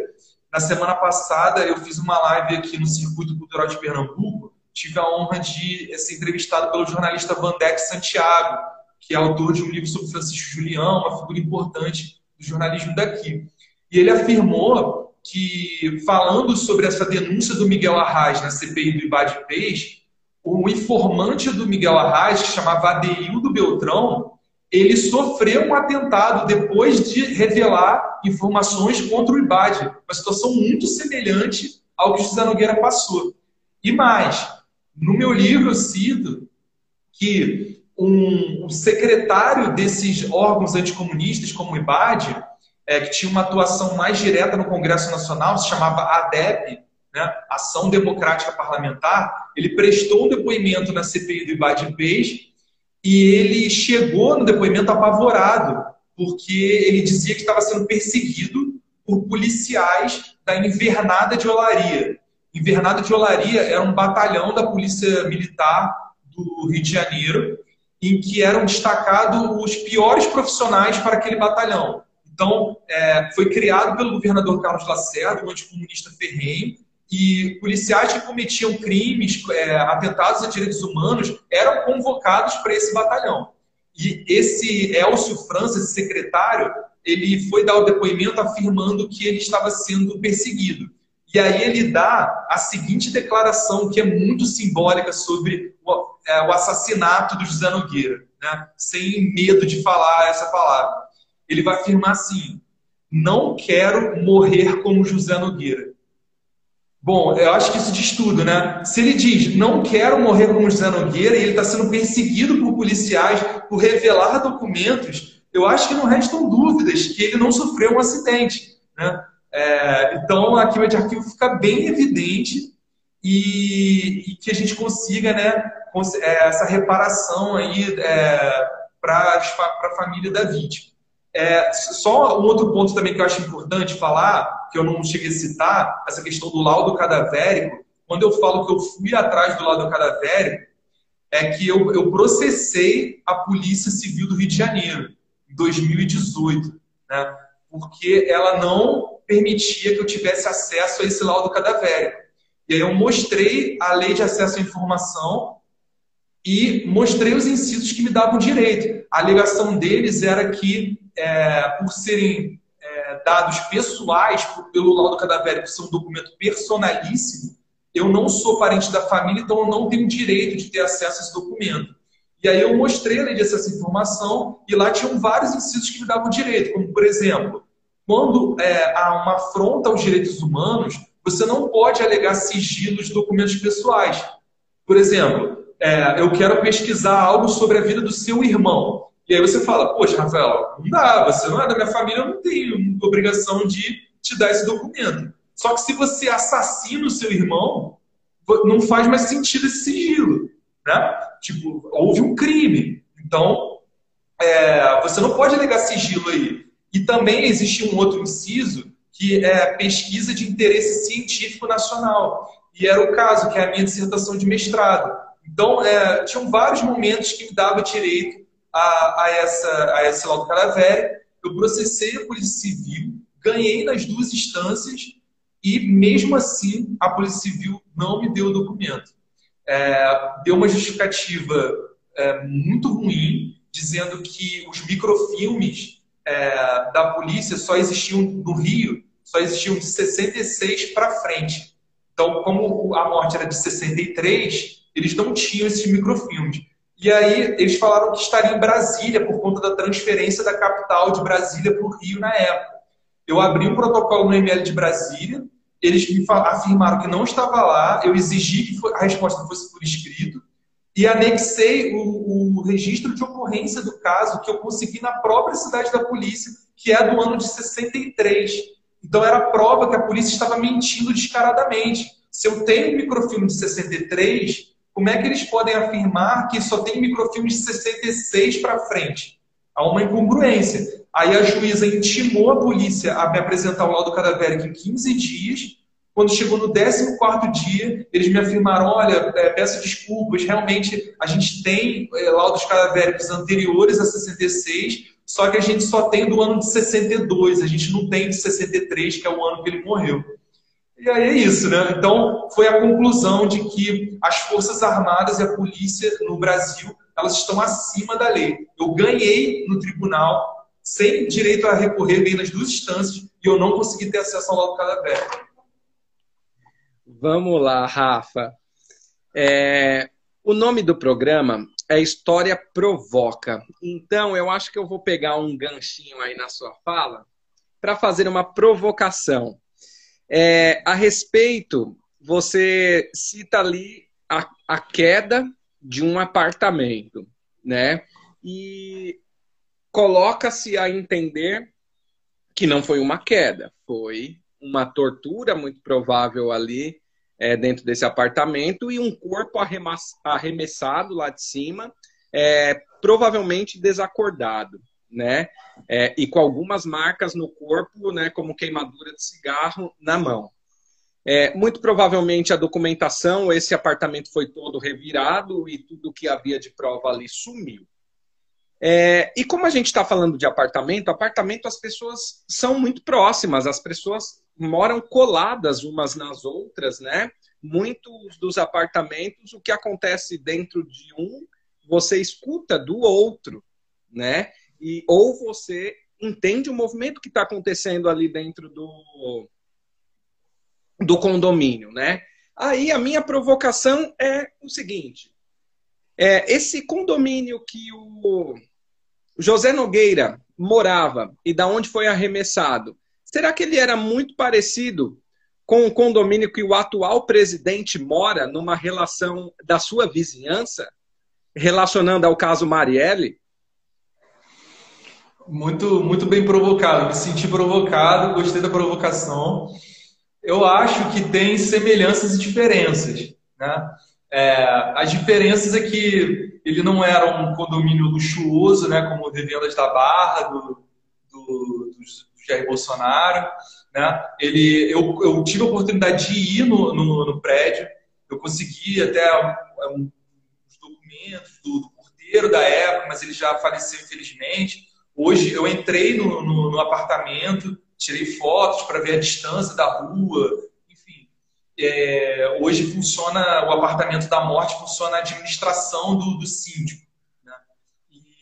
S2: na semana passada eu fiz uma live aqui no Circuito Cultural de Pernambuco, tive a honra de ser entrevistado pelo jornalista Vandex Santiago, que é autor de um livro sobre Francisco Julião, uma figura importante do jornalismo daqui. E ele afirmou que, falando sobre essa denúncia do Miguel Arraes na CPI do Ibade Peixe, o informante do Miguel Arraes, que chamava Adeildo Beltrão, ele sofreu um atentado depois de revelar informações contra o IBAD. Uma situação muito semelhante ao que José Nogueira passou. E mais, no meu livro eu cito que um, secretário desses órgãos anticomunistas, como o IBAD, é, que tinha uma atuação mais direta no Congresso Nacional, se chamava ADEP, né, Ação Democrática Parlamentar, ele prestou um depoimento na CPI do IBAD Peixe e ele chegou no depoimento apavorado, porque ele dizia que estava sendo perseguido por policiais da Invernada de Olaria. Invernada de Olaria era um batalhão da Polícia Militar do Rio de Janeiro, em que eram destacados os piores profissionais para aquele batalhão. Então, é, foi criado pelo governador Carlos Lacerda, um anticomunista ferrenho, e policiais que cometiam crimes, é, atentados a direitos humanos, eram convocados para esse batalhão. E esse Elcio França, esse secretário, ele foi dar o depoimento afirmando que ele estava sendo perseguido. E aí ele dá a seguinte declaração, que é muito simbólica sobre o, é, o assassinato do José Nogueira, né? sem medo de falar essa palavra. Ele vai afirmar assim: não quero morrer como José Nogueira. Bom, eu acho que isso diz tudo, né? Se ele diz, não quero morrer como José Nogueira, e ele está sendo perseguido por policiais por revelar documentos, eu acho que não restam dúvidas que ele não sofreu um acidente. Né? É, então, a queima de arquivo fica bem evidente e, e que a gente consiga né, é, essa reparação aí é, para a família da vítima. É, só um outro ponto também que eu acho importante falar, que eu não cheguei a citar, essa questão do laudo cadavérico. Quando eu falo que eu fui atrás do laudo cadavérico, é que eu, eu processei a Polícia Civil do Rio de Janeiro, em 2018, né? porque ela não permitia que eu tivesse acesso a esse laudo cadavérico. E aí eu mostrei a lei de acesso à informação e mostrei os incisos que me davam direito. A alegação deles era que, é, por serem é, dados pessoais pelo laudo cadavérico, são um documento personalíssimo, eu não sou parente da família, então eu não tenho direito de ter acesso a esse documento. E aí eu mostrei a lei de acesso à informação e lá tinham vários incisos que me davam direito, como, por exemplo, quando é, há uma afronta aos direitos humanos, você não pode alegar sigilo de documentos pessoais. Por exemplo, é, eu quero pesquisar algo sobre a vida do seu irmão. E aí você fala, poxa, Rafael, não dá, você não é da minha família, eu não tenho obrigação de te dar esse documento. Só que se você assassina o seu irmão, não faz mais sentido esse sigilo. Né? Tipo, houve um crime. Então, é, você não pode alegar sigilo aí. E também existe um outro inciso que é pesquisa de interesse científico nacional. E era o caso, que é a minha dissertação de mestrado. Então, é, tinham vários momentos que me dava direito a, a, essa, a esse laudo cadavérico. Eu processei a Polícia Civil, ganhei nas duas instâncias e, mesmo assim, a Polícia Civil não me deu o documento. É, deu uma justificativa é, muito ruim, dizendo que os microfilmes é, da polícia só existiam no Rio, só existiam de 66 para frente. Então, como a morte era de 63, eles não tinham esses microfilmes. E aí eles falaram que estaria em Brasília por conta da transferência da capital de Brasília para o Rio na época. Eu abri um protocolo no ML de Brasília, eles me afirmaram que não estava lá, eu exigi que a resposta fosse por escrito e anexei o, o registro de ocorrência do caso que eu consegui na própria cidade da polícia, que é do ano de 63. Então era prova que a polícia estava mentindo descaradamente. Se eu tenho um microfilme de 63, como é que eles podem afirmar que só tem microfilme de 66 para frente? Há uma incongruência. Aí a juíza intimou a polícia a me apresentar o laudo cadavérico em 15 dias. Quando chegou no 14 dia, eles me afirmaram: olha, é, peço desculpas, realmente a gente tem é, laudos cadavéricos anteriores a 66, só que a gente só tem do ano de 62, a gente não tem de 63, que é o ano que ele morreu. E aí é isso, né? Então, foi a conclusão de que as Forças Armadas e a polícia no Brasil, elas estão acima da lei. Eu ganhei no tribunal, sem direito a recorrer, bem nas duas instâncias, e eu não consegui ter acesso ao laudo cadavérico.
S1: Vamos lá, Rafa. É... O nome do programa é História Provoca. Então, eu acho que eu vou pegar um ganchinho aí na sua fala para fazer uma provocação. É, a respeito, você cita ali a, a queda de um apartamento, né? E coloca-se a entender que não foi uma queda, foi uma tortura muito provável ali é, dentro desse apartamento e um corpo arremessado lá de cima, é, provavelmente desacordado né? É, e com algumas marcas no corpo, né, como queimadura de cigarro na mão. É, muito provavelmente a documentação, esse apartamento foi todo revirado e tudo que havia de prova ali sumiu. É, e como a gente está falando de apartamento, apartamento as pessoas são muito próximas, as pessoas moram coladas umas nas outras, né? Muitos dos apartamentos, o que acontece dentro de um, você escuta do outro, né? E ou você entende o movimento que está acontecendo ali dentro do, do condomínio, né? Aí a minha provocação é o seguinte: é, esse condomínio que o José Nogueira morava e da onde foi arremessado, será que ele era muito parecido com o condomínio que o atual presidente mora numa relação da sua vizinhança, relacionando ao caso Marielle?
S2: Muito, muito bem provocado. Me senti provocado, gostei da provocação. Eu acho que tem semelhanças e diferenças. Né? É, as diferenças é que ele não era um condomínio luxuoso, né, como o Revendas da Barra, do, do, do, Jair Bolsonaro. Né? Ele, eu, eu tive a oportunidade de ir no, no, no prédio, eu consegui até um, os documentos do, do porteiro da época, mas ele já faleceu, infelizmente. Hoje eu entrei no, no, no apartamento, tirei fotos para ver a distância da rua, enfim. É, hoje funciona, o apartamento da morte funciona a administração do, do síndico. Né?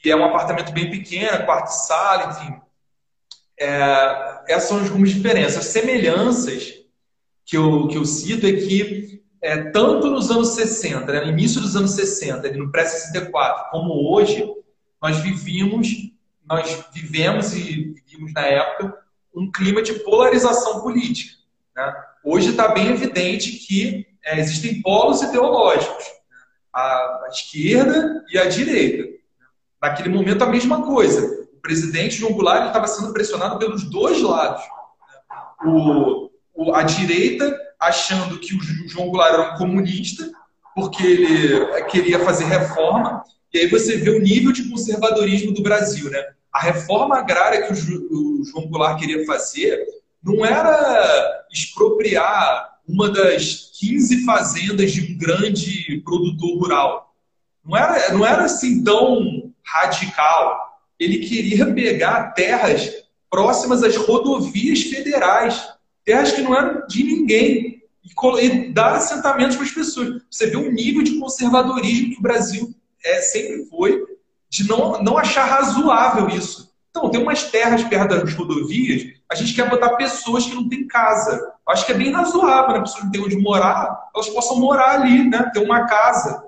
S2: E é um apartamento bem pequeno, quarto e sala, enfim. É, essas são algumas diferenças. As semelhanças que eu, que eu cito é que é, tanto nos anos 60, né, no início dos anos 60, no pré-64, como hoje, nós vivíamos nós vivemos e vivíamos na época um clima de polarização política. Né? Hoje está bem evidente que é, existem polos ideológicos, né? a, a, esquerda e a direita. Naquele momento, a mesma coisa. O presidente João Goulart estava sendo pressionado pelos dois lados. Né? O, o, a direita achando que o João Goulart era um comunista, porque ele queria fazer reforma, e aí você vê o nível de conservadorismo do Brasil. Né? A reforma agrária que o, João Goulart queria fazer não era expropriar uma das 15 fazendas de um grande produtor rural. Não era, não era assim tão radical. Ele queria pegar terras próximas às rodovias federais, terras que não eram de ninguém, e, dar assentamentos para as pessoas. Você vê o nível de conservadorismo que o Brasil é, sempre foi, de não, não achar razoável isso. Então, tem umas terras perto das rodovias, a gente quer botar pessoas que não têm casa. Acho que é bem razoável, né? Pessoas não têm onde morar, elas possam morar ali, né? Ter uma casa.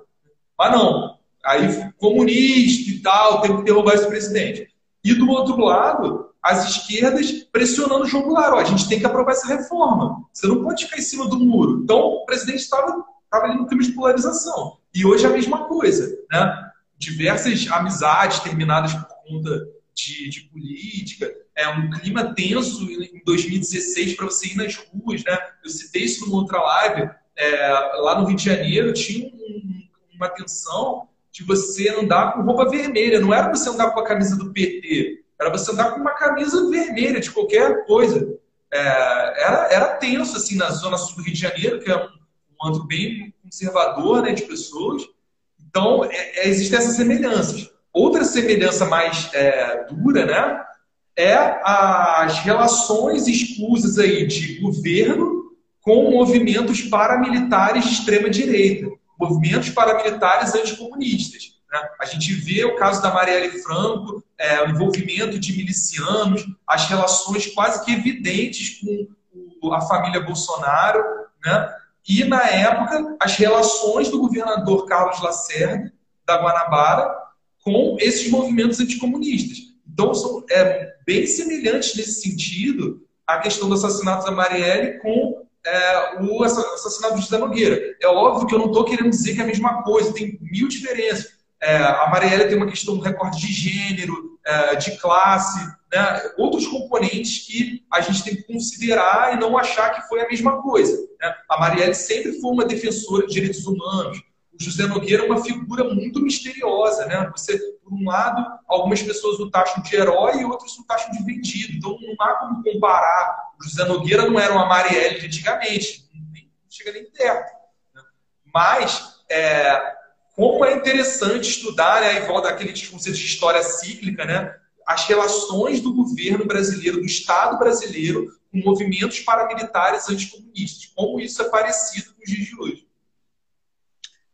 S2: Mas não. Aí, comunista e tal, tem que derrubar esse presidente. E do outro lado, as esquerdas pressionando o João Goulart. a gente tem que aprovar essa reforma. Você não pode ficar em cima do muro. Então, o presidente estava ali no clima de polarização. E hoje é a mesma coisa. Né? Diversas amizades terminadas por conta de, de, política, é um clima tenso em 2016 para você ir nas ruas, né? Eu citei isso numa outra live, é, lá no Rio de Janeiro tinha um, uma tensão de você andar com roupa vermelha, não era você andar com a camisa do PT, era você andar com uma camisa vermelha de qualquer coisa. É, era, era tenso assim na zona sul do Rio de Janeiro, que é um, um bem conservador, né, de pessoas. Então, é, é, existem essas semelhanças. Outra semelhança mais é, dura, né, é as relações escusas aí de governo com movimentos paramilitares de extrema direita, movimentos paramilitares anticomunistas. Né? A gente vê o caso da Marielle Franco, é, o envolvimento de milicianos, as relações quase que evidentes com a família Bolsonaro, né? E na época as relações do governador Carlos Lacerda da Guanabara com esses movimentos anticomunistas. Então, são é, bem semelhantes nesse sentido a questão do assassinato da Marielle com é, o assassinato de José Nogueira. É óbvio que eu não estou querendo dizer que é a mesma coisa, tem mil diferenças. É, a Marielle tem uma questão do recorte de gênero, de classe, né? outros componentes que a gente tem que considerar e não achar que foi a mesma coisa. Né? A Marielle sempre foi uma defensora de direitos humanos, José Nogueira é uma figura muito misteriosa, né? Você, por um lado, algumas pessoas o taxam de herói e outras o taxam de vendido. Então não há como comparar. O José Nogueira não era uma Marielle de antigamente, nem chega nem perto. Né? Mas é, como é interessante estudar, aí volta aquele conceito de história cíclica, né? As relações do governo brasileiro, do Estado brasileiro, com movimentos paramilitares anticomunistas. Como isso é parecido com os dias de hoje.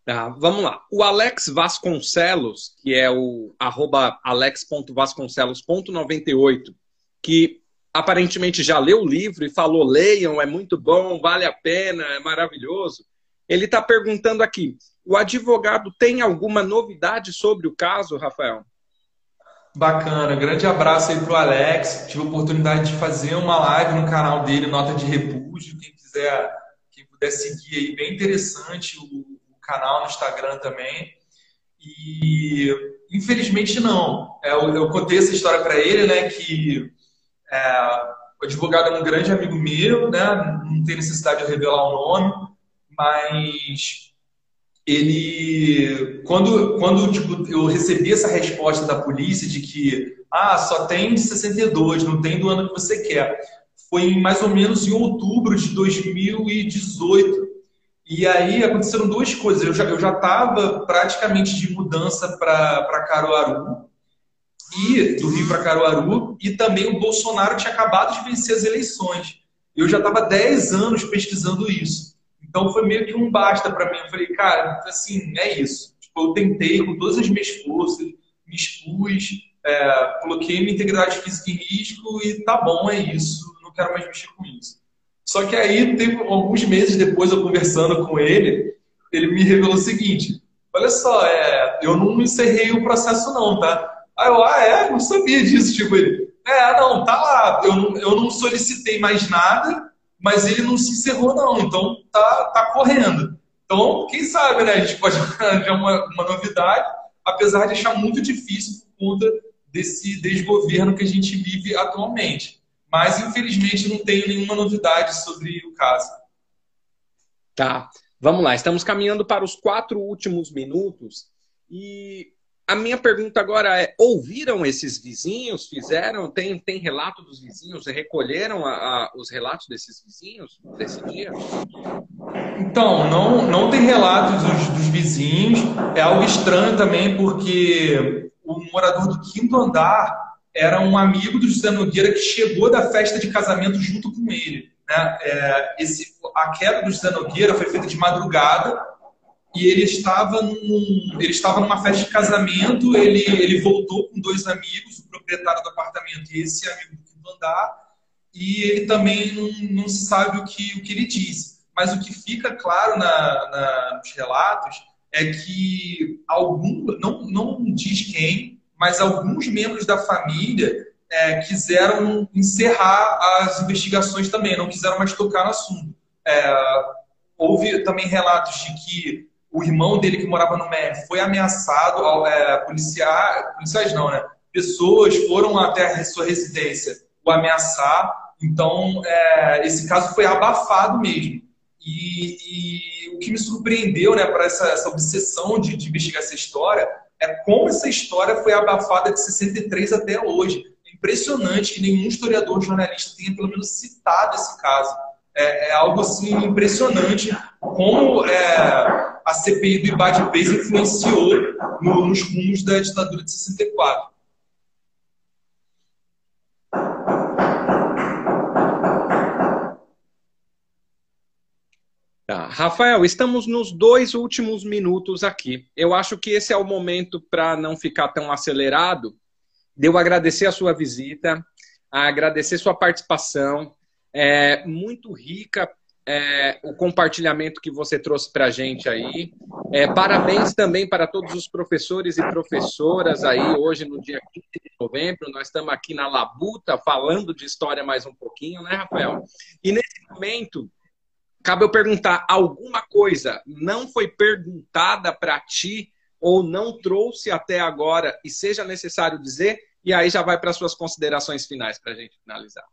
S1: Tá, vamos lá. O Alex Vasconcelos, que é o arroba alex.vasconcelos.98, que aparentemente já leu o livro e falou: leiam, é muito bom, vale a pena, é maravilhoso. Ele está perguntando aqui: o advogado tem alguma novidade sobre o caso, Rafael?
S2: Bacana, grande abraço aí para o Alex. Tive a oportunidade de fazer uma live no canal dele, Nota de Repúdio. Quem quiser, quem puder seguir aí, bem interessante o canal no Instagram também. E infelizmente não. É, eu, eu contei essa história para ele, né? Que é, o advogado é um grande amigo meu, né? Não tem necessidade de revelar o nome, mas ele quando quando tipo, eu recebi essa resposta da polícia de que ah só tem de 62 não tem do ano que você quer foi mais ou menos em outubro de 2018 e aí aconteceram duas coisas. Eu já eu já estava praticamente de mudança para Caruaru e do Rio para Caruaru e também o Bolsonaro tinha acabado de vencer as eleições. Eu já estava 10 anos pesquisando isso. Então foi meio que um basta para mim. Eu falei, cara, assim, é isso. Tipo, eu tentei com todas as minhas forças, me expus, é, coloquei minha integridade física em risco e tá bom, é isso. Não quero mais mexer com isso. Só que aí, teve alguns meses depois, eu conversando com ele, ele me revelou o seguinte: olha só, é, eu não encerrei o processo, não, tá? Aí eu, ah, é? Não sabia disso. Tipo, ele, É, não, tá lá. Eu, eu não solicitei mais nada, mas ele não se encerrou, não. Então tá, tá correndo. Então, quem sabe, né? A gente pode arranjar uma, uma novidade, apesar de achar muito difícil por conta desse desgoverno que a gente vive atualmente. Mas, infelizmente, não tenho nenhuma novidade sobre o caso.
S1: Tá. Vamos lá, estamos caminhando para os quatro últimos minutos e a minha pergunta agora é: ouviram esses vizinhos? Fizeram? Tem, tem relato dos vizinhos? Recolheram a, a, os relatos desses vizinhos desse dia?
S2: Então, não, não tem relatos dos, dos vizinhos. É algo estranho também, porque o morador do quinto andar era um amigo do José Nogueira que chegou da festa de casamento junto com ele. Né? É, esse, a queda do José Nogueira foi feita de madrugada e ele estava, num, ele estava numa festa de casamento, ele, ele voltou com dois amigos, o proprietário do apartamento e esse amigo do andar, e ele também não, não sabe o que, o que ele disse. Mas o que fica claro na, na, nos relatos é que algum, não, não diz quem, mas alguns membros da família é, quiseram encerrar as investigações também, não quiseram mais tocar no assunto. É, houve também relatos de que o irmão dele que morava no México foi ameaçado, é, policiar, policiais não, né? Pessoas foram até a sua residência o ameaçar. Então, é, esse caso foi abafado mesmo. E, e, o que me surpreendeu, né, para essa, essa, obsessão de, de investigar essa história, é como essa história foi abafada de 63 até hoje. É impressionante que nenhum historiador jornalista tenha pelo menos citado esse caso. É, é algo assim impressionante como é, a CPI do Ibad Pez influenciou no, nos rumos da ditadura de 64.
S1: Tá. Rafael, estamos nos dois últimos minutos aqui. Eu acho que esse é o momento para não ficar tão acelerado, de eu agradecer a sua visita, agradecer sua participação, é muito rica é, o compartilhamento que você trouxe para a gente aí. É, parabéns também para todos os professores e professoras aí, hoje no dia 15 de novembro. Nós estamos aqui na Labuta falando de história mais um pouquinho, né, Rafael? E nesse momento, cabe eu perguntar: alguma coisa não foi perguntada para ti ou não trouxe até agora e seja necessário dizer? E aí já vai para as suas considerações finais para a gente finalizar.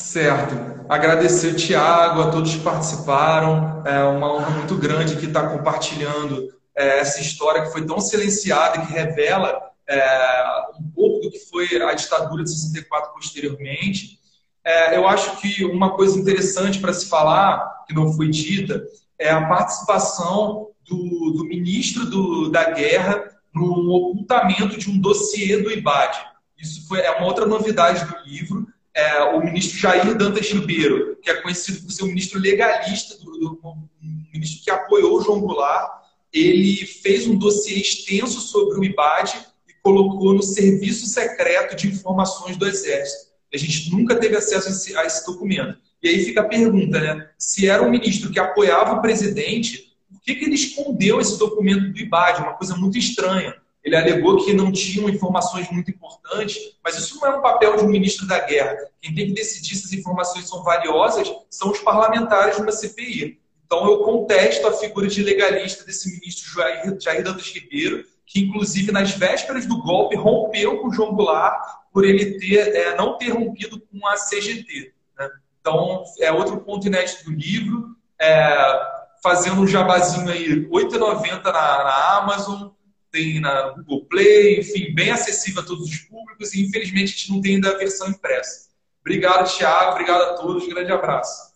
S2: Certo. Agradecer, Tiago, a todos que participaram. É uma honra muito grande que estar compartilhando é, essa história que foi tão silenciada e que revela é, um pouco do que foi a ditadura de 64 posteriormente. É, eu acho que uma coisa interessante para se falar, que não foi dita, é a participação do, do ministro do, da Guerra no ocultamento de um dossiê do IBAD. Isso foi, é uma outra novidade do livro é, o ministro Jair Dantas Ribeiro, que é conhecido por ser um ministro legalista, do, do, um ministro que apoiou o João Goulart, ele fez um dossiê extenso sobre o IBAD e colocou no Serviço Secreto de Informações do Exército. A gente nunca teve acesso a esse, a esse documento. E aí fica a pergunta, né? Se era um ministro que apoiava o presidente, por que, que ele escondeu esse documento do IBAD? Uma coisa muito estranha. Ele alegou que não tinham informações muito importantes, mas isso não é um papel de um ministro da guerra. Quem tem que decidir se as informações são valiosas são os parlamentares de uma CPI. Então eu contesto a figura de legalista desse ministro Jair, Jair Dantas Ribeiro, que inclusive nas vésperas do golpe rompeu com João Goulart por ele ter, é, não ter rompido com a CGT. Né? Então é outro ponto inédito do livro. É, fazendo um jabazinho aí, R$ 8,90 na, na Amazon, tem na Google Play, enfim, bem acessível a todos os públicos e infelizmente a gente não tem ainda a versão impressa. Obrigado, Thiago, obrigado a todos, grande abraço.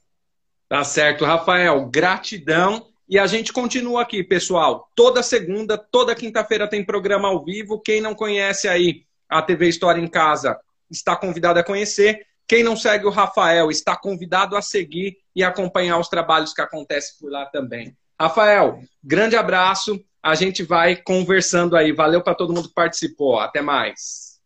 S1: Tá certo, Rafael, gratidão. E a gente continua aqui, pessoal. Toda segunda, toda quinta-feira tem programa ao vivo. Quem não conhece aí a TV História em Casa está convidado a conhecer. Quem não segue o Rafael está convidado a seguir e acompanhar os trabalhos que acontecem por lá também. Rafael, grande abraço a gente vai conversando aí. Valeu para todo mundo que participou. Até mais.